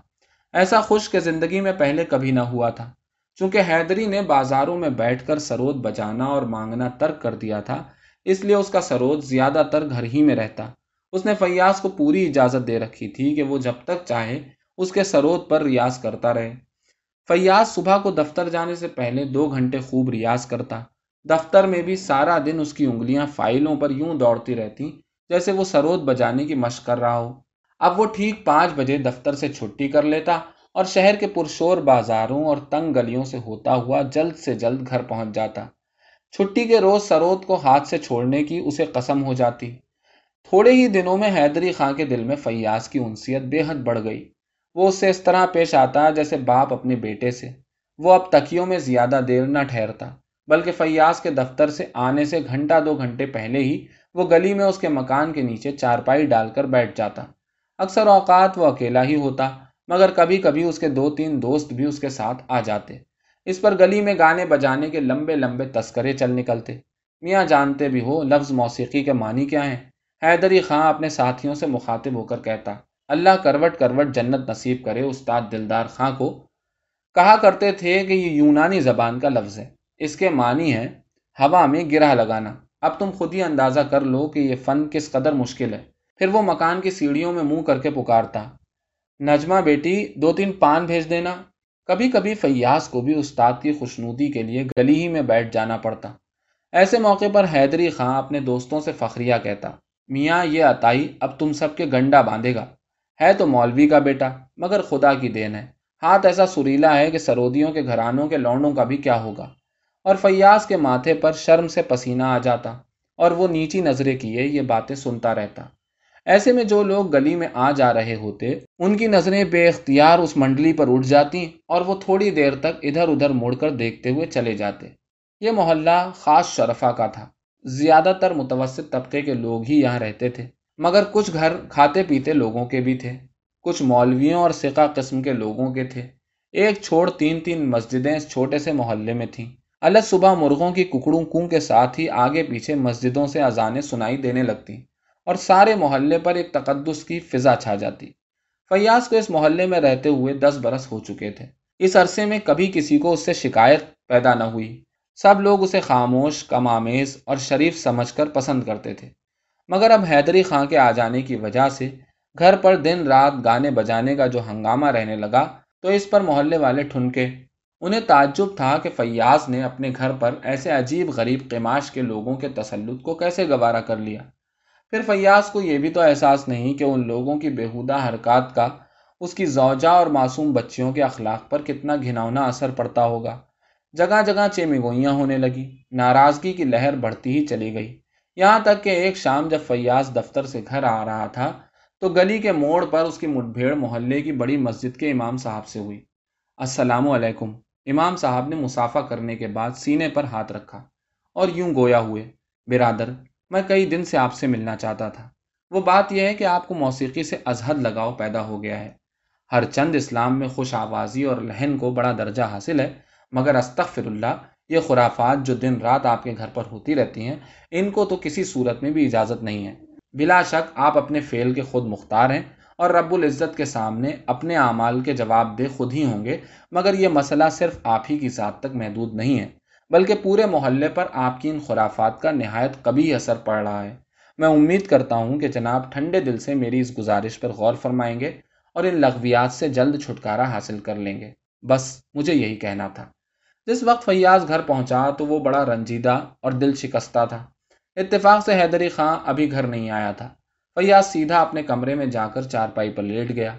ایسا خوش کہ زندگی میں پہلے کبھی نہ ہوا تھا۔ چونکہ حیدری نے بازاروں میں بیٹھ کر سرود بجانا اور مانگنا ترک کر دیا تھا، اس لیے اس کا سرود زیادہ تر گھر ہی میں رہتا۔ اس نے فیاض کو پوری اجازت دے رکھی تھی کہ وہ جب تک چاہے اس کے سرود پر ریاض کرتا رہے۔ فیاض صبح کو دفتر جانے سے پہلے دو گھنٹے خوب ریاض کرتا۔ دفتر میں بھی سارا دن اس کی انگلیاں فائلوں پر یوں دوڑتی رہتی جیسے وہ سرود بجانے کی مشق کر رہا ہو۔ اب وہ ٹھیک پانچ بجے دفتر سے چھٹی کر لیتا اور شہر کے پرشور بازاروں اور تنگ گلیوں سے ہوتا ہوا جلد سے جلد گھر پہنچ جاتا۔ چھٹی کے روز سرود کو ہاتھ سے چھوڑنے کی اسے قسم ہو جاتی۔ تھوڑے ہی دنوں میں حیدری خان کے دل میں فیاض کی انسیت بے حد بڑھ گئی۔ وہ اس سے اس طرح پیش آتا جیسے باپ اپنے بیٹے سے۔ وہ اب تکیوں میں زیادہ دیر نہ ٹھہرتا، بلکہ فیاض کے دفتر سے آنے سے گھنٹہ دو گھنٹے پہلے ہی وہ گلی میں اس کے مکان کے نیچے چارپائی ڈال کر بیٹھ جاتا۔ اکثر اوقات وہ اکیلا ہی ہوتا، مگر کبھی کبھی اس کے دو تین دوست بھی اس کے ساتھ آ جاتے۔ اس پر گلی میں گانے بجانے کے لمبے لمبے تذکرے چل نکلتے۔ میاں جانتے بھی ہو لفظ موسیقی کے معنی کیا ہیں۔ حیدری خان اپنے ساتھیوں سے مخاطب ہو کر کہتا، اللہ کروٹ کروٹ جنت نصیب کرے استاد دلدار خاں کو۔ کہا کرتے تھے کہ یہ یونانی زبان کا لفظ ہے، اس کے معنی ہے ہوا میں گرہ لگانا۔ اب تم خود ہی اندازہ کر لو کہ یہ فن کس قدر مشکل ہے۔ پھر وہ مکان کی سیڑھیوں میں منہ کر کے پکارتا۔ نجمہ بیٹی، دو تین پان بھیج دینا۔ کبھی کبھی فیاض کو بھی استاد کی خوشنودی کے لیے گلی ہی میں بیٹھ جانا پڑتا۔ ایسے موقع پر حیدری خاں اپنے دوستوں سے فخریہ کہتا، میاں، یہ عطائی اب تم سب کے گنڈا باندھے گا۔ ہے تو مولوی کا بیٹا، مگر خدا کی دین ہے۔ ہاتھ ایسا سریلا ہے کہ سرودیوں کے گھرانوں کے لونڈوں کا بھی کیا ہوگا۔ اور فیاض کے ماتھے پر شرم سے پسینہ آ جاتا اور وہ نیچی نظریں کیے یہ باتیں سنتا رہتا۔ ایسے میں جو لوگ گلی میں آ جا رہے ہوتے، ان کی نظریں بے اختیار اس منڈلی پر اٹھ جاتی اور وہ تھوڑی دیر تک ادھر ادھر مڑ کر دیکھتے ہوئے چلے جاتے۔ یہ محلہ خاص شرفا کا تھا۔ زیادہ تر متوسط طبقے کے لوگ ہی یہاں رہتے تھے، مگر کچھ گھر کھاتے پیتے لوگوں کے بھی تھے۔ کچھ مولویوں اور سکا قسم کے لوگوں کے تھے۔ ایک چھوڑ تین تین مسجدیں اس چھوٹے سے محلے میں تھیں۔ الگ صبح مرغوں کی ککڑوں کوں کے ساتھ ہی آگے پیچھے مسجدوں سے اذانیں سنائی دینے لگتی اور سارے محلے پر ایک تقدس کی فضا چھا جاتی۔ فیاض کو اس محلے میں رہتے ہوئے دس برس ہو چکے تھے۔ اس عرصے میں کبھی کسی کو اس سے شکایت پیدا نہ ہوئی۔ سب لوگ اسے خاموش، کم آمیز اور شریف سمجھ کر پسند کرتے تھے۔ مگر اب حیدری خاں کے آ جانے کی وجہ سے گھر پر دن رات گانے بجانے کا جو ہنگامہ رہنے لگا تو اس پر محلے والے ٹھنکے انہیں تعجب تھا کہ فیاض نے اپنے گھر پر ایسے عجیب غریب قماش کے لوگوں کے تسلط کو کیسے گوارا کر لیا۔ پھر فیاض کو یہ بھی تو احساس نہیں کہ ان لوگوں کی بےحودہ حرکات کا، اس کی زوجہ اور معصوم بچیوں کے اخلاق پر کتنا گھناؤنا اثر پڑتا ہوگا۔ جگہ جگہ چیمگوئیاں ہونے لگی ناراضگی کی لہر بڑھتی ہی چلی گئی۔ یہاں تک کہ ایک شام جب فیاض دفتر سے گھر آ رہا تھا، تو گلی کے موڑ پر اس کی مٹ بھیڑ محلے کی بڑی مسجد کے امام صاحب سے ہوئی۔ السلام علیکم۔ امام صاحب نے مسافہ کرنے کے بعد سینے پر ہاتھ رکھا اور یوں گویا ہوئے، برادر، میں کئی دن سے آپ سے ملنا چاہتا تھا۔ وہ بات یہ ہے کہ آپ کو موسیقی سے ازہد لگاؤ پیدا ہو گیا ہے۔ ہر چند اسلام میں خوش آوازی اور لہن کو بڑا درجہ حاصل ہے، مگر استغفر اللہ یہ خرافات جو دن رات آپ کے گھر پر ہوتی رہتی ہیں، ان کو تو کسی صورت میں بھی اجازت نہیں ہے۔ بلا شک آپ اپنے فعل کے خود مختار ہیں۔ اور رب العزت کے سامنے اپنے اعمال کے جواب دہ خود ہی ہوں گے، مگر یہ مسئلہ صرف آپ ہی کی ذات تک محدود نہیں ہے، بلکہ پورے محلے پر آپ کی ان خرافات کا نہایت کبھی اثر پڑ رہا ہے۔ میں امید کرتا ہوں کہ جناب ٹھنڈے دل سے میری اس گزارش پر غور فرمائیں گے اور ان لغویات سے جلد چھٹکارا حاصل کر لیں گے۔ بس مجھے یہی کہنا تھا۔ جس وقت فیاض گھر پہنچا تو وہ بڑا رنجیدہ اور دل شکستہ تھا۔ اتفاق سے حیدری خان ابھی گھر نہیں آیا تھا۔ فیاض سیدھا اپنے کمرے میں جا کر چارپائی پر لیٹ گیا۔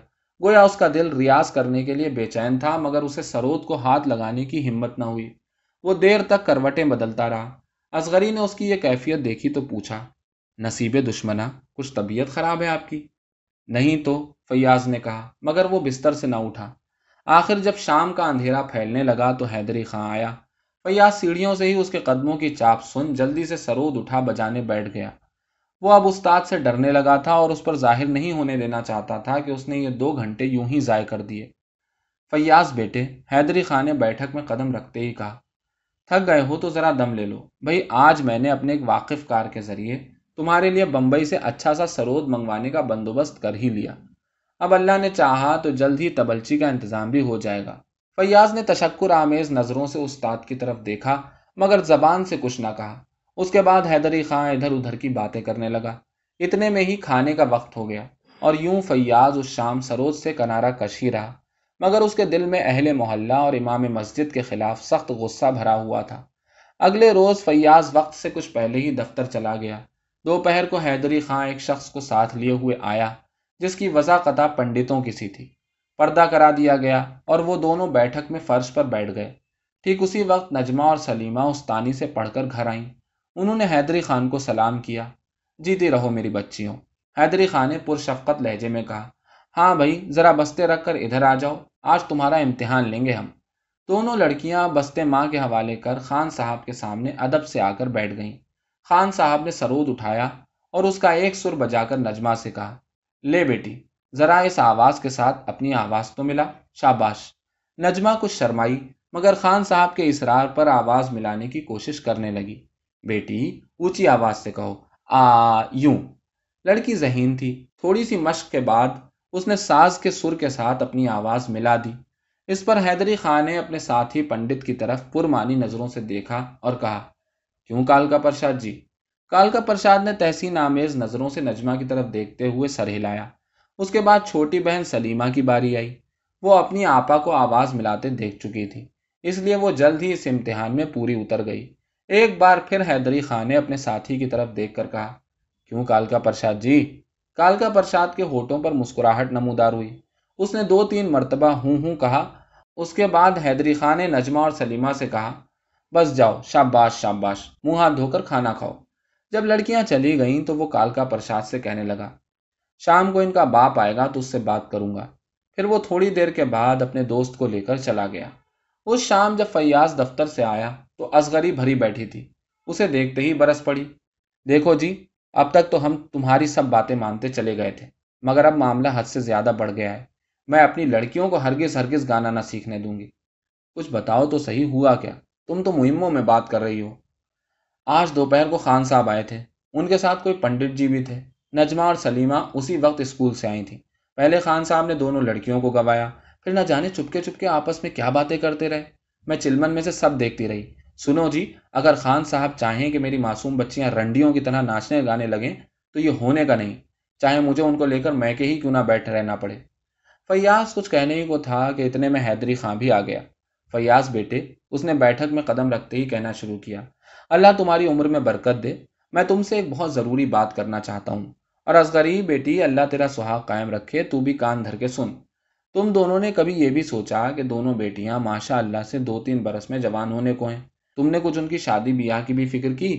گویا اس کا دل ریاض کرنے کے لیے بے چین تھا، مگر اسے سرود کو ہاتھ لگانے کی ہمت نہ ہوئی۔ وہ دیر تک کروٹیں بدلتا رہا۔ اصغری نے اس کی یہ کیفیت دیکھی تو پوچھا، نصیب دشمنا کچھ طبیعت خراب ہے آپ کی؟ نہیں تو، فیاض نے کہا، مگر وہ بستر سے نہ اٹھا۔ آخر جب شام کا اندھیرا پھیلنے لگا تو حیدری خان آیا۔ فیاض سیڑھیوں سے ہی اس کے قدموں کی چاپ سن جلدی سے سرود اٹھا بجانے بیٹھ گیا۔ وہ اب استاد سے ڈرنے لگا تھا اور اس پر ظاہر نہیں ہونے دینا چاہتا تھا کہ اس نے یہ دو گھنٹے یوں ہی ضائع کر دیے۔ فیاض بیٹے، حیدری خان نے بیٹھک میں قدم رکھتے ہی کہا، تھک گئے ہو تو ذرا دم لے لو۔ بھائی آج میں نے اپنے ایک واقف کار کے ذریعے تمہارے لیے بمبئی سے اچھا سا سرود منگوانے کا بندوبست کر ہی لیا۔ اب اللہ نے چاہا تو جلد ہی تبلچی کا انتظام بھی ہو جائے گا۔ فیاض نے تشکر آمیز نظروں سے استاد کی طرف دیکھا، مگر زبان سے کچھ نہ کہا۔ اس کے بعد حیدری خان ادھر ادھر کی باتیں کرنے لگا۔ اتنے میں ہی کھانے کا وقت ہو گیا اور یوں فیاض اس شام سروز سے کنارہ کش ہی رہا۔ مگر اس کے دل میں اہل محلہ اور امام مسجد کے خلاف سخت غصہ بھرا ہوا تھا۔ اگلے روز فیاض وقت سے کچھ پہلے ہی دفتر چلا گیا۔ دوپہر کو حیدری خان ایک شخص کو ساتھ لیے ہوئے آیا، جس کی وضاقتہ پنڈتوں کی سی تھی۔ پردہ کرا دیا گیا اور وہ دونوں بیٹھک میں فرش پر بیٹھ گئے۔ ٹھیک اسی وقت نجمہ اور سلیمہ استانی سے پڑھ کر گھر آئیں۔ انہوں نے حیدری خان کو سلام کیا جیتی رہو میری بچیوں۔ حیدری خان نے پرشفقت لہجے میں کہا ہاں بھائی، ذرا بستے رکھ کر ادھر آ جاؤ، آج تمہارا امتحان لیں گے ہم۔ دونوں لڑکیاں بستے ماں کے حوالے کر خان صاحب کے سامنے ادب سے آ کر بیٹھ گئیں۔ خان صاحب نے سرود اٹھایا اور اس کا ایک سر بجا کر نجمہ سے کہا، لے بیٹی، ذرا اس آواز کے ساتھ اپنی آواز تو ملا، شاباش۔ نجمہ کچھ شرمائی، مگر خان صاحب کے اسرار پر آواز ملانے کی کوشش کرنے لگی۔ بیٹی، اونچی آواز سے کہو، آ، یوں. لڑکی ذہین تھی، تھوڑی سی مشق کے بعد اس نے ساز کے سر کے ساتھ اپنی آواز ملا دی۔ اس پر حیدری خان نے اپنے ساتھی پنڈت کی طرف پرمانی نظروں سے دیکھا اور کہا، کیوں کال کا پرشاد جی؟ کال کا پرشاد نے تحسین آمیز نظروں سے نجمہ کی طرف دیکھتے ہوئے سر ہلایا۔ اس کے بعد چھوٹی بہن سلیمہ کی باری آئی۔ وہ اپنی آپا کو آواز ملاتے دیکھ چکی تھی۔ اس لیے وہ جلد ہی اس امتحان میں پوری اتر گئی۔ ایک بار پھر حیدری خان نے اپنے ساتھی کی طرف دیکھ کر کہا، کیوں کال کا پرشاد جی؟ کال کا پرشاد کے ہوٹوں پر مسکراہٹ نمودار ہوئی۔ اس نے دو تین مرتبہ ہوں ہوں کہا۔ اس کے بعد حیدری خان نے نجمہ اور سلیمہ سے کہا، بس جاؤ، شاباش شاباش، منہ ہاتھ دھو کر کھانا کھاؤ۔ جب لڑکیاں چلی گئیں تو وہ کال کا پرشاد سے کہنے لگا، شام کو ان کا باپ آئے گا تو اس سے بات کروں گا۔ پھر وہ تھوڑی دیر کے بعد اپنے دوست کو لے کر چلا گیا۔ اس شام جب فیاض دفتر سے آیا تو اصغری بھری بیٹھی تھی۔ اسے دیکھتے ہی برس پڑی۔ دیکھو جی اب تک تو ہم تمہاری سب باتیں مانتے چلے گئے تھے، مگر اب معاملہ حد سے زیادہ بڑھ گیا ہے۔ میں اپنی لڑکیوں کو ہرگز ہرگز گانا نہ سیکھنے دوں گی۔ کچھ بتاؤ تو صحیح ہوا کیا؟ تم تو مہموں میں بات کر رہی ہو۔ آج دوپہر کو خان صاحب آئے تھے۔ ان کے ساتھ کوئی پنڈت جی بھی تھے۔ نجمہ اور سلیمہ اسی وقت اسکول سے آئی تھیں۔ پہلے خان صاحب نے دونوں لڑکیوں کو گوایا۔ پھر نہ جانے چپکے چپکے آپس میں کیا باتیں کرتے رہے۔ میں چلمن میں سے سب دیکھتی رہی۔ سنو جی اگر خان صاحب چاہیں کہ میری معصوم بچیاں رنڈیوں کی طرح ناچنے گانے لگیں، تو یہ ہونے کا نہیں۔ چاہے مجھے ان کو لے کر میں کے ہی کیوں نہ بیٹھے رہنا پڑے۔ فیاض کچھ کہنے ہی کو تھا کہ اتنے میں حیدری خان بھی آ گیا۔ فیاض بیٹے، اس نے بیٹھک میں قدم رکھتے ہی کہنا شروع کیا۔ اللہ تمہاری عمر میں برکت دے، میں تم سے ایک بہت ضروری بات کرنا چاہتا ہوں۔ اور اصغری بیٹی، اللہ تیرا سہاگ قائم رکھے، تو بھی کان دھر کے سن۔ تم دونوں نے کبھی یہ بھی سوچا کہ دونوں بیٹیاں ماشاء اللہ سے دو تین برس میں جوان ہونے کو ہیں۔ تم نے کچھ ان کی شادی بیاہ کی بھی فکر کی؟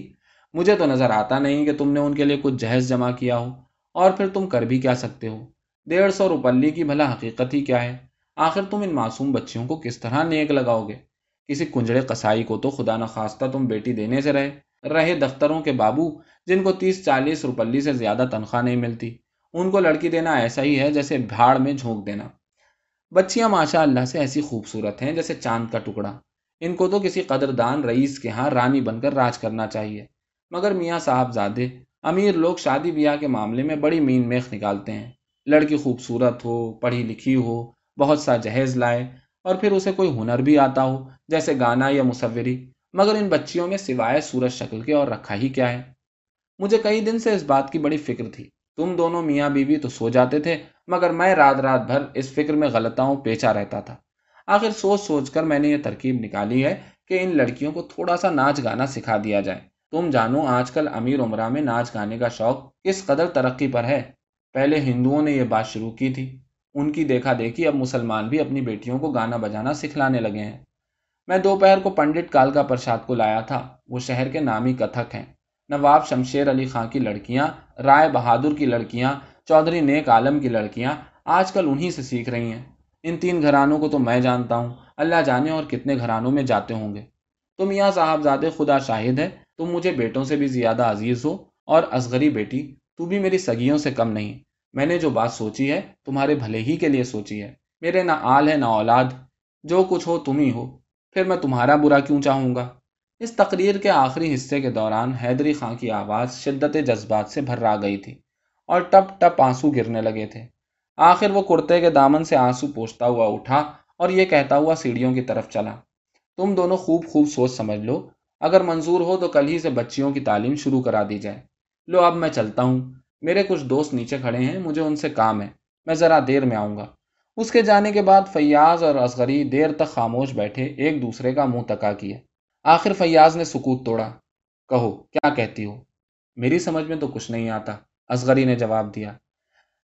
مجھے تو نظر آتا نہیں کہ تم نے ان کے لیے کچھ جہیز جمع کیا ہو، اور پھر تم کر بھی کیا سکتے ہو؟ ڈیڑھ سو روپلی کی بھلا حقیقت ہی کیا ہے؟ آخر تم ان معصوم بچیوں کو کس طرح نیک لگاؤ گے؟ کسی کنجڑے قصائی کو تو خدا نخواستہ تم بیٹی دینے سے رہے۔ رہے دفتروں کے بابو، جن کو تیس چالیس روپلی سے زیادہ تنخواہ نہیں ملتی۔ ان کو لڑکی دینا ایسا ہی ہے جیسے بھاڑ میں جھونک دینا۔ بچیاں ماشاء اللہ سے ایسی خوبصورت ہیں جیسے چاند کا ٹکڑا۔ ان کو تو کسی قدردان رئیس کے ہاں رانی بن کر راج کرنا چاہیے۔ مگر میاں صاحب زادے امیر لوگ شادی بیاہ کے معاملے میں بڑی مین میخ نکالتے ہیں۔ لڑکی خوبصورت ہو، پڑھی لکھی ہو، بہت سا جہیز لائے اور پھر اسے کوئی ہنر بھی آتا ہو، جیسے گانا یا مصوری۔ مگر ان بچیوں میں سوائے سورج شکل کے اور رکھا ہی کیا ہے۔ مجھے کئی دن سے اس بات کی بڑی فکر تھی۔ تم دونوں میاں بیوی تو سو جاتے تھے، مگر میں رات رات بھر اس فکر میں غلطاؤں پیچا رہتا تھا۔ آخر سوچ سوچ کر میں نے یہ ترکیب نکالی ہے کہ ان لڑکیوں کو تھوڑا سا ناچ گانا سکھا دیا جائے۔ تم جانو آج کل امیر عمرہ میں ناچ گانے کا شوق کس قدر ترقی پر ہے۔ پہلے ہندوؤں نے یہ بات شروع کی تھی۔ ان کی دیکھا دیکھی اب مسلمان بھی اپنی بیٹیوں کو گانا بجانا سکھلانے لگے ہیں۔ میں دوپہر کو پنڈت کالکا پرساد کو لایا تھا۔ وہ شہر کے نامی کتھک ہیں۔ نواب شمشیر علی خان کی لڑکیاں، رائے بہادر کی لڑکیاں، چودھری نیک عالم کی لڑکیاں آج کل انہی سے سیکھ رہی ہیں۔ ان تین گھرانوں کو تو میں جانتا ہوں۔ اللہ جانے اور کتنے گھرانوں میں جاتے ہوں گے۔ تم یہاں صاحب زادے خدا شاہد ہے تم مجھے بیٹوں سے بھی زیادہ عزیز ہو اور اصغری بیٹی، تو بھی میری سگیوں سے کم نہیں۔ میں نے جو بات سوچی ہے، تمہارے بھلے ہی کے لیے سوچی ہے۔ میرے نہ آل ہے نہ اولاد، جو کچھ ہو تم ہی ہو۔ پھر میں تمہارا برا کیوں چاہوں گا؟ اس تقریر کے آخری حصے کے دوران حیدری خان کی آواز شدت جذبات سے بھر آ گئی تھی اور ٹپ ٹپ آنسو گرنے لگے تھے۔ آخر وہ کرتے کے دامن سے آنسو پوچھتا ہوا اٹھا اور یہ کہتا ہوا سیڑھیوں کی طرف چلا۔ تم دونوں خوب خوب سوچ سمجھ لو۔ اگر منظور ہو تو کل ہی سے بچیوں کی تعلیم شروع کرا دی جائے۔ لو اب میں چلتا ہوں۔ میرے کچھ دوست نیچے کھڑے ہیں۔ مجھے ان سے کام ہے۔ میں ذرا دیر میں آؤں گا۔ اس کے جانے کے بعد فیاض اور اصغری دیر تک خاموش بیٹھے، ایک دوسرے کا منہ تکا کیے۔ آخر فیاض نے سکوت توڑا۔ کہو، کیا کہتی ہو؟ میری سمجھ میں تو کچھ نہیں آتا۔ اصغری نے جواب دیا۔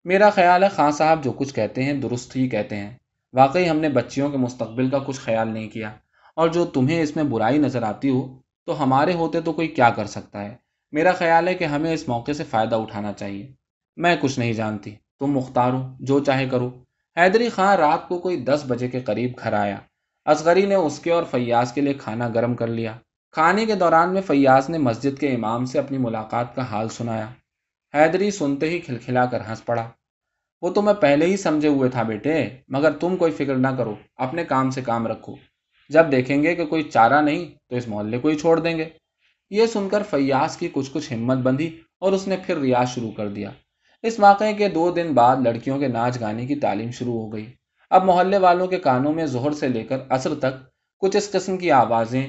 میرا خیال ہے خان صاحب جو کچھ کہتے ہیں درست ہی کہتے ہیں۔ واقعی ہم نے بچیوں کے مستقبل کا کچھ خیال نہیں کیا۔ اور جو تمہیں اس میں برائی نظر آتی ہو، تو ہمارے ہوتے تو کوئی کیا کر سکتا ہے؟ میرا خیال ہے کہ ہمیں اس موقع سے فائدہ اٹھانا چاہیے۔ میں کچھ نہیں جانتی۔ تم مختار ہو، جو چاہے کرو۔ حیدری خان رات کو کوئی دس بجے کے قریب گھر آیا۔ اصغری نے اس کے اور فیاض کے لیے کھانا گرم کر لیا۔ کھانے کے دوران میں فیاض نے مسجد کے امام سے اپنی ملاقات کا حال سنایا۔ حیدری سنتے ہی کھلکھلا کر ہنس پڑا۔ وہ تو میں پہلے ہی سمجھے ہوئے تھا بیٹے، مگر تم کوئی فکر نہ کرو، اپنے کام سے کام رکھو۔ جب دیکھیں گے کہ کوئی چارہ نہیں، تو اس محلے کو ہی چھوڑ دیں گے۔ یہ سن کر فیاض کی کچھ کچھ ہمت بندھی اور اس نے پھر ریاض شروع کر دیا۔ اس واقعے کے دو دن بعد لڑکیوں کے ناچ گانے کی تعلیم شروع ہو گئی۔ اب محلے والوں کے کانوں میں زہر سے لے کر عصر تک کچھ اس قسم کی آوازیں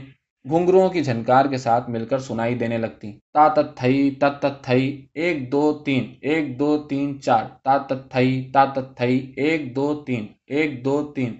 گھنگروں کی جھنکار کے ساتھ مل کر سنائی دینے لگتی۔ تا تت تھئی، تت تت تھئی، ایک دو تین، ایک دو تین چار۔ تا تت تھئی، تا تت تھئی، ایک دو تین، ایک دو تین۔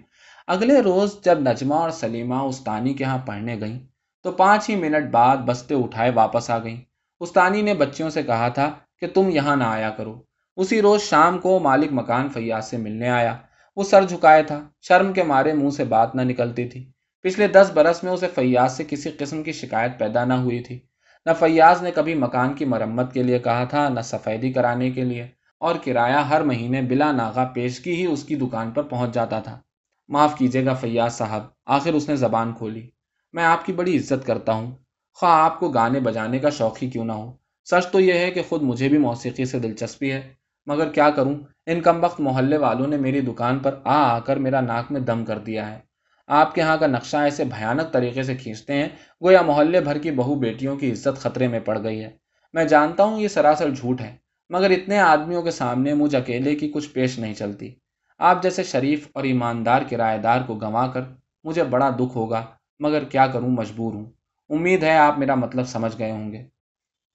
اگلے روز جب نجمہ اور سلیمہ استانی کے ہاں پڑھنے گئیں، تو پانچ ہی منٹ بعد بستے اٹھائے واپس آ گئیں۔ استانی نے بچیوں سے کہا تھا کہ تم یہاں نہ آیا کرو۔ اسی روز شام کو مالک مکان فیاض سے ملنے آیا۔ وہ سر جھکائے تھا، شرم کے مارے منہ سے بات نہ نکلتی تھی۔ پچھلے دس برس میں اسے فیاض سے کسی قسم کی شکایت پیدا نہ ہوئی تھی۔ نہ فیاض نے کبھی مکان کی مرمت کے لیے کہا تھا، نہ سفیدی کرانے کے لیے۔ اور کرایہ ہر مہینے بلا ناغا پیشگی ہی اس کی دکان پر پہنچ جاتا تھا۔ معاف کیجیے گا فیاض صاحب، آخر اس نے زبان کھولی۔ میں آپ کی بڑی عزت کرتا ہوں۔ خواہ آپ کو گانے بجانے کا شوق ہی کیوں نہ ہو۔ سچ تو یہ ہے کہ خود مجھے بھی موسیقی سے دلچسپی ہے۔ مگر کیا کروں؟ ان کم وقت محلے والوں نے میری دکان پر آ آ کر میرا ناک میں دم کر دیا ہے۔ آپ کے ہاں کا نقشہ ایسے بھیانک طریقے سے کھینچتے ہیں، گویا محلے بھر کی بہو بیٹیوں کی عزت خطرے میں پڑ گئی ہے۔ میں جانتا ہوں یہ سراسر جھوٹ ہے، مگر اتنے آدمیوں کے سامنے مجھ اکیلے کی کچھ پیش نہیں چلتی۔ آپ جیسے شریف اور ایماندار کرایہ دار کو گنوا کر مجھے بڑا دکھ ہوگا، مگر کیا کروں، مجبور ہوں۔ امید ہے آپ میرا مطلب سمجھ گئے ہوں گے۔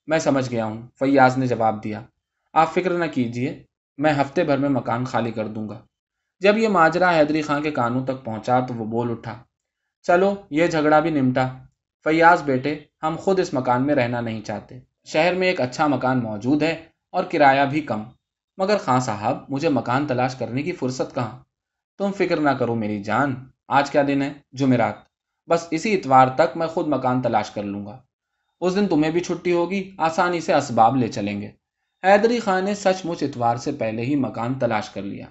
میں سمجھ گیا ہوں، فیاض نے جواب دیا۔ آپ فکر نہ کیجیے میں ہفتے بھر میں مکان خالی کر دوں گا۔ جب یہ ماجرا حیدری خان کے کانوں تک پہنچا تو وہ بول اٹھا، چلو، یہ جھگڑا بھی نمٹا۔ فیاض بیٹے، ہم خود اس مکان میں رہنا نہیں چاہتے۔ شہر میں ایک اچھا مکان موجود ہے اور کرایہ بھی کم۔ مگر خان صاحب، مجھے مکان تلاش کرنے کی فرصت کہاں؟ تم فکر نہ کرو میری جان، آج کیا دن ہے؟ جمعرات۔ بس اسی اتوار تک میں خود مکان تلاش کر لوں گا۔ اس دن تمہیں بھی چھٹی ہوگی، آسانی سے اسباب لے چلیں گے۔ حیدری خان نے سچ مچ اتوار سے پہلے ہی مکان تلاش کر لیا۔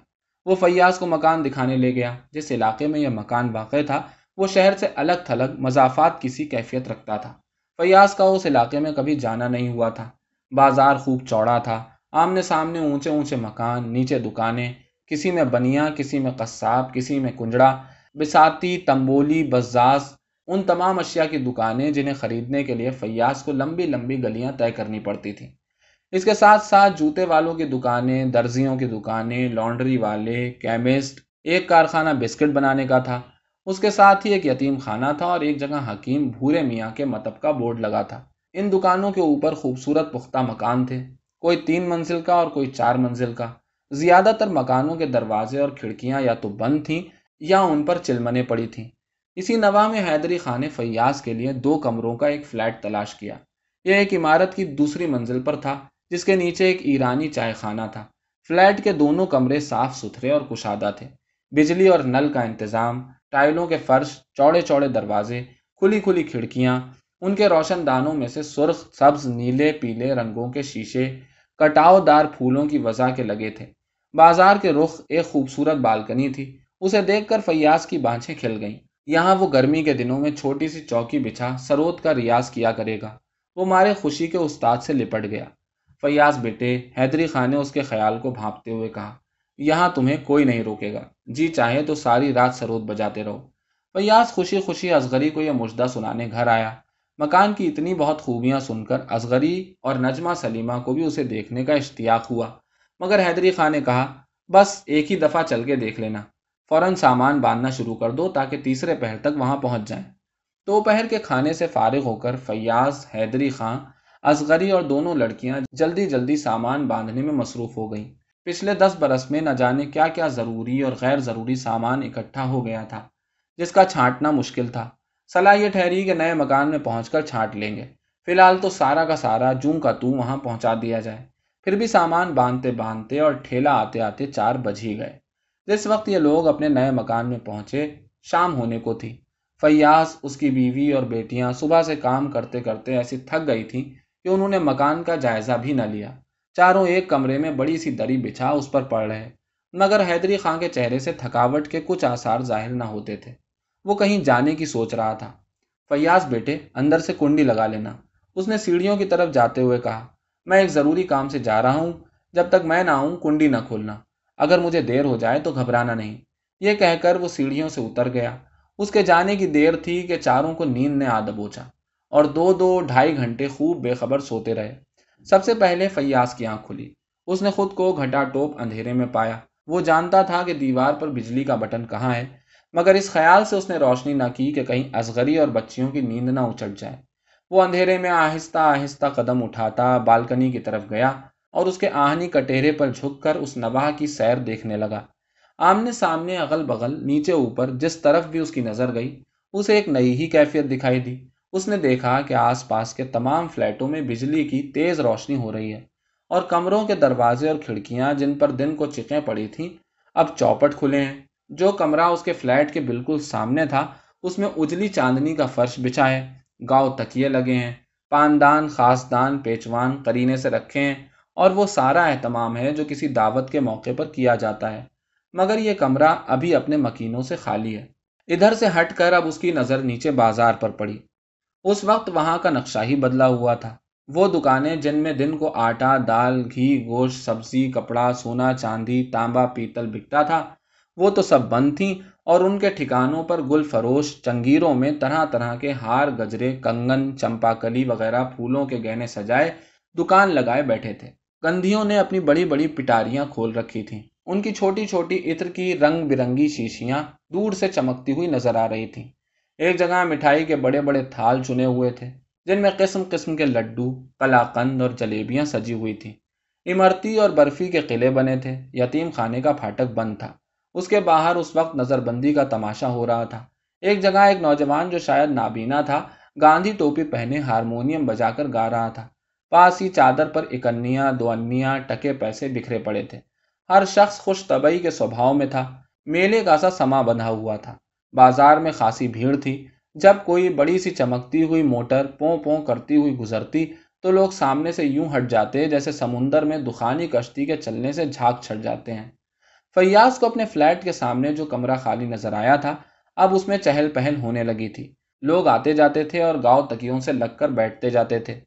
وہ فیاض کو مکان دکھانے لے گیا، جس علاقے میں یہ مکان واقع تھا، وہ شہر سے الگ تھلگ مضافات کسی کیفیت رکھتا تھا۔ فیاض کا اس علاقے میں کبھی جانا نہیں ہوا تھا۔ بازار خوب چوڑا تھا، آمنے سامنے اونچے اونچے مکان، نیچے دکانیں، کسی میں بنیا کسی میں قصاب، کسی میں کنجڑا، بساتی، تمبولی، بزاز، ان تمام اشیاء کی دکانیں جنہیں خریدنے کے لیے فیاض کو لمبی لمبی گلیاں طے کرنی پڑتی تھیں۔ اس کے ساتھ ساتھ جوتے والوں کی دکانیں، درزیوں کی دکانیں، لانڈری والے، کیمسٹ، ایک کارخانہ بسکٹ بنانے کا تھا۔ اس کے ساتھ ہی ایک یتیم خانہ تھا اور ایک جگہ حکیم بھورے میاں کے متب کا بورڈ لگا تھا۔ ان دکانوں کے اوپر خوبصورت پختہ مکان تھے۔ کوئی تین منزل کا اور کوئی چار منزل کا۔ زیادہ تر مکانوں کے دروازے اور کھڑکیاں یا تو بند تھیں یا ان پر چلمنے پڑی تھیں۔ اسی نوا میں حیدری خان نے فیاض کے لیے دو کمروں کا ایک فلیٹ تلاش کیا۔ یہ ایک عمارت کی دوسری منزل پر تھا۔ جس کے نیچے ایک ایرانی چائے خانہ تھا۔ فلیٹ کے دونوں کمرے صاف ستھرے اور کشادہ تھے۔ بجلی اور نل کا انتظام، ٹائلوں کے فرش، چوڑے چوڑے دروازے، کھلی کھلی کھڑکیاں، ان کے روشن دانوں میں سے سرخ سبز نیلے پیلے رنگوں کے شیشے، کٹاؤ دار پھولوں کی وضع کے لگے تھے۔ بازار کے رخ ایک خوبصورت بالکنی تھی۔ اسے دیکھ کر فیاض کی بانچیں کھل گئیں۔ یہاں وہ گرمی کے دنوں میں چھوٹی سی چوکی بچھا سروت کا ریاض کیا کرے گا۔ وہ مارے خوشی کے استاد سے لپٹ گیا۔ فیاض بیٹے، حیدری خان نے اس کے خیال کو بھانپتے ہوئے کہا، یہاں تمہیں کوئی نہیں روکے گا۔ جی چاہے تو ساری رات سرود بجاتے رہو۔ فیاض خوشی خوشی اصغری کو یہ مجدہ سنانے گھر آیا۔ مکان کی اتنی بہت خوبیاں سن کر اصغری اور نجمہ سلیمہ کو بھی اسے دیکھنے کا اشتیاق ہوا۔ مگر حیدری خان نے کہا، بس ایک ہی دفعہ چل کے دیکھ لینا۔ فوراً سامان باندھنا شروع کر دو تاکہ تیسرے پہر تک وہاں پہنچ جائیں۔ دوپہر کے کھانے سے فارغ ہو کر فیاض، حیدری خان اصغری اور دونوں لڑکیاں جلدی جلدی سامان باندھنے میں مصروف ہو گئیں۔ پچھلے دس برس میں نہ جانے کیا کیا ضروری اور غیر ضروری سامان اکٹھا ہو گیا تھا، جس کا چھانٹنا مشکل تھا۔ صلاح یہ ٹھہری کہ نئے مکان میں پہنچ کر چھانٹ لیں گے۔ فی الحال تو سارا کا سارا جوں کا تو وہاں پہنچا دیا جائے۔ پھر بھی سامان باندھتے باندھتے اور ٹھیلا آتے آتے چار بج ہی گئے۔ جس وقت یہ لوگ اپنے نئے مکان میں پہنچے، شام ہونے کو تھی۔ فیاض، اس کی بیوی اور بیٹیاں صبح سے کام کرتے کرتے ایسی تھک گئی تھیں کہ انہوں نے مکان کا جائزہ بھی نہ لیا۔ چاروں ایک کمرے میں بڑی سی دری بچھا اس پر پڑ رہے۔ مگر حیدری خان کے چہرے سے تھکاوٹ کے کچھ آثار ظاہر نہ ہوتے تھے۔ وہ کہیں جانے کی سوچ رہا تھا۔ فیاض بیٹے، اندر سے کنڈی لگا لینا۔ اس نے سیڑھیوں کی طرف جاتے ہوئے کہا، میں ایک ضروری کام سے جا رہا ہوں۔ جب تک میں نہ آؤں، کنڈی نہ کھولنا۔ اگر مجھے دیر ہو جائے تو گھبرانا نہیں۔ یہ کہہ کر وہ سیڑھیوں سے اتر گیا۔ اس کے جانے کی دیر تھی کہ چاروں کو نیند نے آدب اوچا اور دو دو ڈھائی گھنٹے خوب بے خبر سوتے رہے۔ سب سے پہلے فیاض کی آنکھ کھلی۔ اس نے خود کو گھٹا ٹوپ اندھیرے میں پایا۔ وہ جانتا تھا کہ دیوار پر بجلی کا بٹن کہاں ہے، مگر اس خیال سے اس نے روشنی نہ کی کہ کہیں ازغری اور بچیوں کی نیند نہ اچٹ جائے۔ وہ اندھیرے میں آہستہ آہستہ قدم اٹھاتا بالکنی کی طرف گیا اور اس کے آہنی کٹہرے پر جھک کر اس نواح کی سیر دیکھنے لگا۔ آمنے سامنے اغل بغل نیچے اوپر جس طرف بھی اس کی نظر گئی، اسے ایک نئی ہی کیفیت دکھائی دی۔ اس نے دیکھا کہ آس پاس کے تمام فلیٹوں میں بجلی کی تیز روشنی ہو رہی ہے اور کمروں کے دروازے اور کھڑکیاں جن پر دن کو چکیں پڑی تھیں، اب چوپٹ کھلے ہیں۔ جو کمرہ اس کے فلیٹ کے بالکل سامنے تھا، اس میں اجلی چاندنی کا فرش بچھا ہے۔ گاؤ تکیے لگے ہیں۔ پاندان خاص دان پیچوان کرینے سے رکھے ہیں اور وہ سارا اہتمام ہے جو کسی دعوت کے موقع پر کیا جاتا ہے۔ مگر یہ کمرہ ابھی اپنے مکینوں سے خالی ہے۔ ادھر سے ہٹ کر اب اس کی نظر نیچے بازار پر پڑی۔ اس وقت وہاں کا نقشہ ہی بدلا ہوا تھا۔ وہ دکانیں جن میں دن کو آٹا، دال، گھی، گوشت، سبزی، کپڑا، سونا، چاندی، تانبا، پیتل بکتا تھا، وہ تو سب بند تھیں اور ان کے ٹھکانوں پر گل فروش چنگیروں میں طرح طرح کے ہار، گجرے، کنگن چمپا کلی وغیرہ پھولوں کے گہنے سجائے دکان لگائے بیٹھے تھے۔ کندھیوں نے اپنی بڑی بڑی پٹاریاں کھول رکھی تھیں۔ ان کی چھوٹی چھوٹی عطر کی رنگ برنگی شیشیاں دور سے چمکتی ہوئی نظر آ رہی تھیں۔ ایک جگہ مٹھائی کے بڑے بڑے تھال چنے ہوئے تھے، جن میں قسم قسم کے لڈو کلا قند اور جلیبیاں سجی ہوئی تھیں۔ امرتی اور برفی کے قلعے بنے تھے، یتیم خانے کا پھاٹک بند تھا۔ اس کے باہر اس وقت نظر بندی کا تماشا ہو رہا تھا۔ ایک جگہ ایک نوجوان جو شاید نابینا تھا، گاندھی ٹوپی پہنے ہارمونیم بجا کر گا رہا تھا۔ پاس ہی چادر پر اکنیاں، دو انیاں، ٹکے پیسے بکھرے پڑے تھے۔ ہر شخص خوش طبعی کے سوبھاؤ میں تھا۔ میلے کا سا سما بندھا ہوا تھا۔ بازار میں خاصی بھیڑ تھی۔ جب کوئی بڑی سی چمکتی ہوئی موٹر پوں پوں کرتی ہوئی گزرتی، تو لوگ سامنے سے یوں ہٹ جاتے جیسے سمندر میں دخانی کشتی کے چلنے سے جھاگ چھٹ جاتے ہیں۔ فیاض کو اپنے فلیٹ کے سامنے جو کمرہ خالی نظر آیا تھا، اب اس میں چہل پہل ہونے لگی تھی۔ لوگ آتے جاتے تھے اور گاؤں تکیوں سے لگ کر بیٹھتے جاتے تھے۔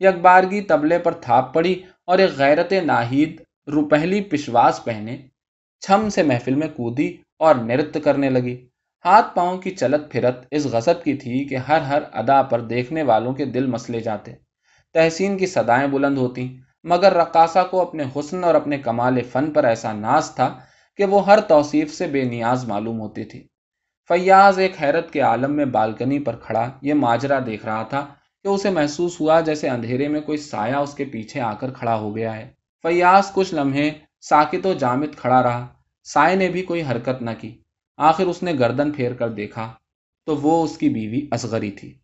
یکبارگی تبلے پر تھاپ پڑی اور ایک غیرت ناہید روپہلی پشواس پہنے، چھم سے محفل میں کودی اور نرت کرنے لگی۔ ہاتھ پاؤں کی چلت پھرت اس غصب کی تھی کہ ہر ہر ادا پر دیکھنے والوں کے دل مسلے جاتے۔ تحسین کی صدائیں بلند ہوتی مگر رقاصہ کو اپنے حسن اور اپنے کمال فن پر ایسا ناز تھا کہ وہ ہر توصیف سے بے نیاز معلوم ہوتی تھی فیاض ایک حیرت کے عالم میں بالکنی پر کھڑا یہ ماجرا دیکھ رہا تھا کہ اسے محسوس ہوا جیسے اندھیرے میں کوئی سایہ اس کے پیچھے آ کر کھڑا ہو گیا ہے۔ فیاض کچھ لمحے ساکت و جامد کھڑا رہا، سائے نے بھی کوئی حرکت نہ کی۔ آخر اس نے گردن پھیر کر دیکھا تو وہ اس کی بیوی اصغری تھی۔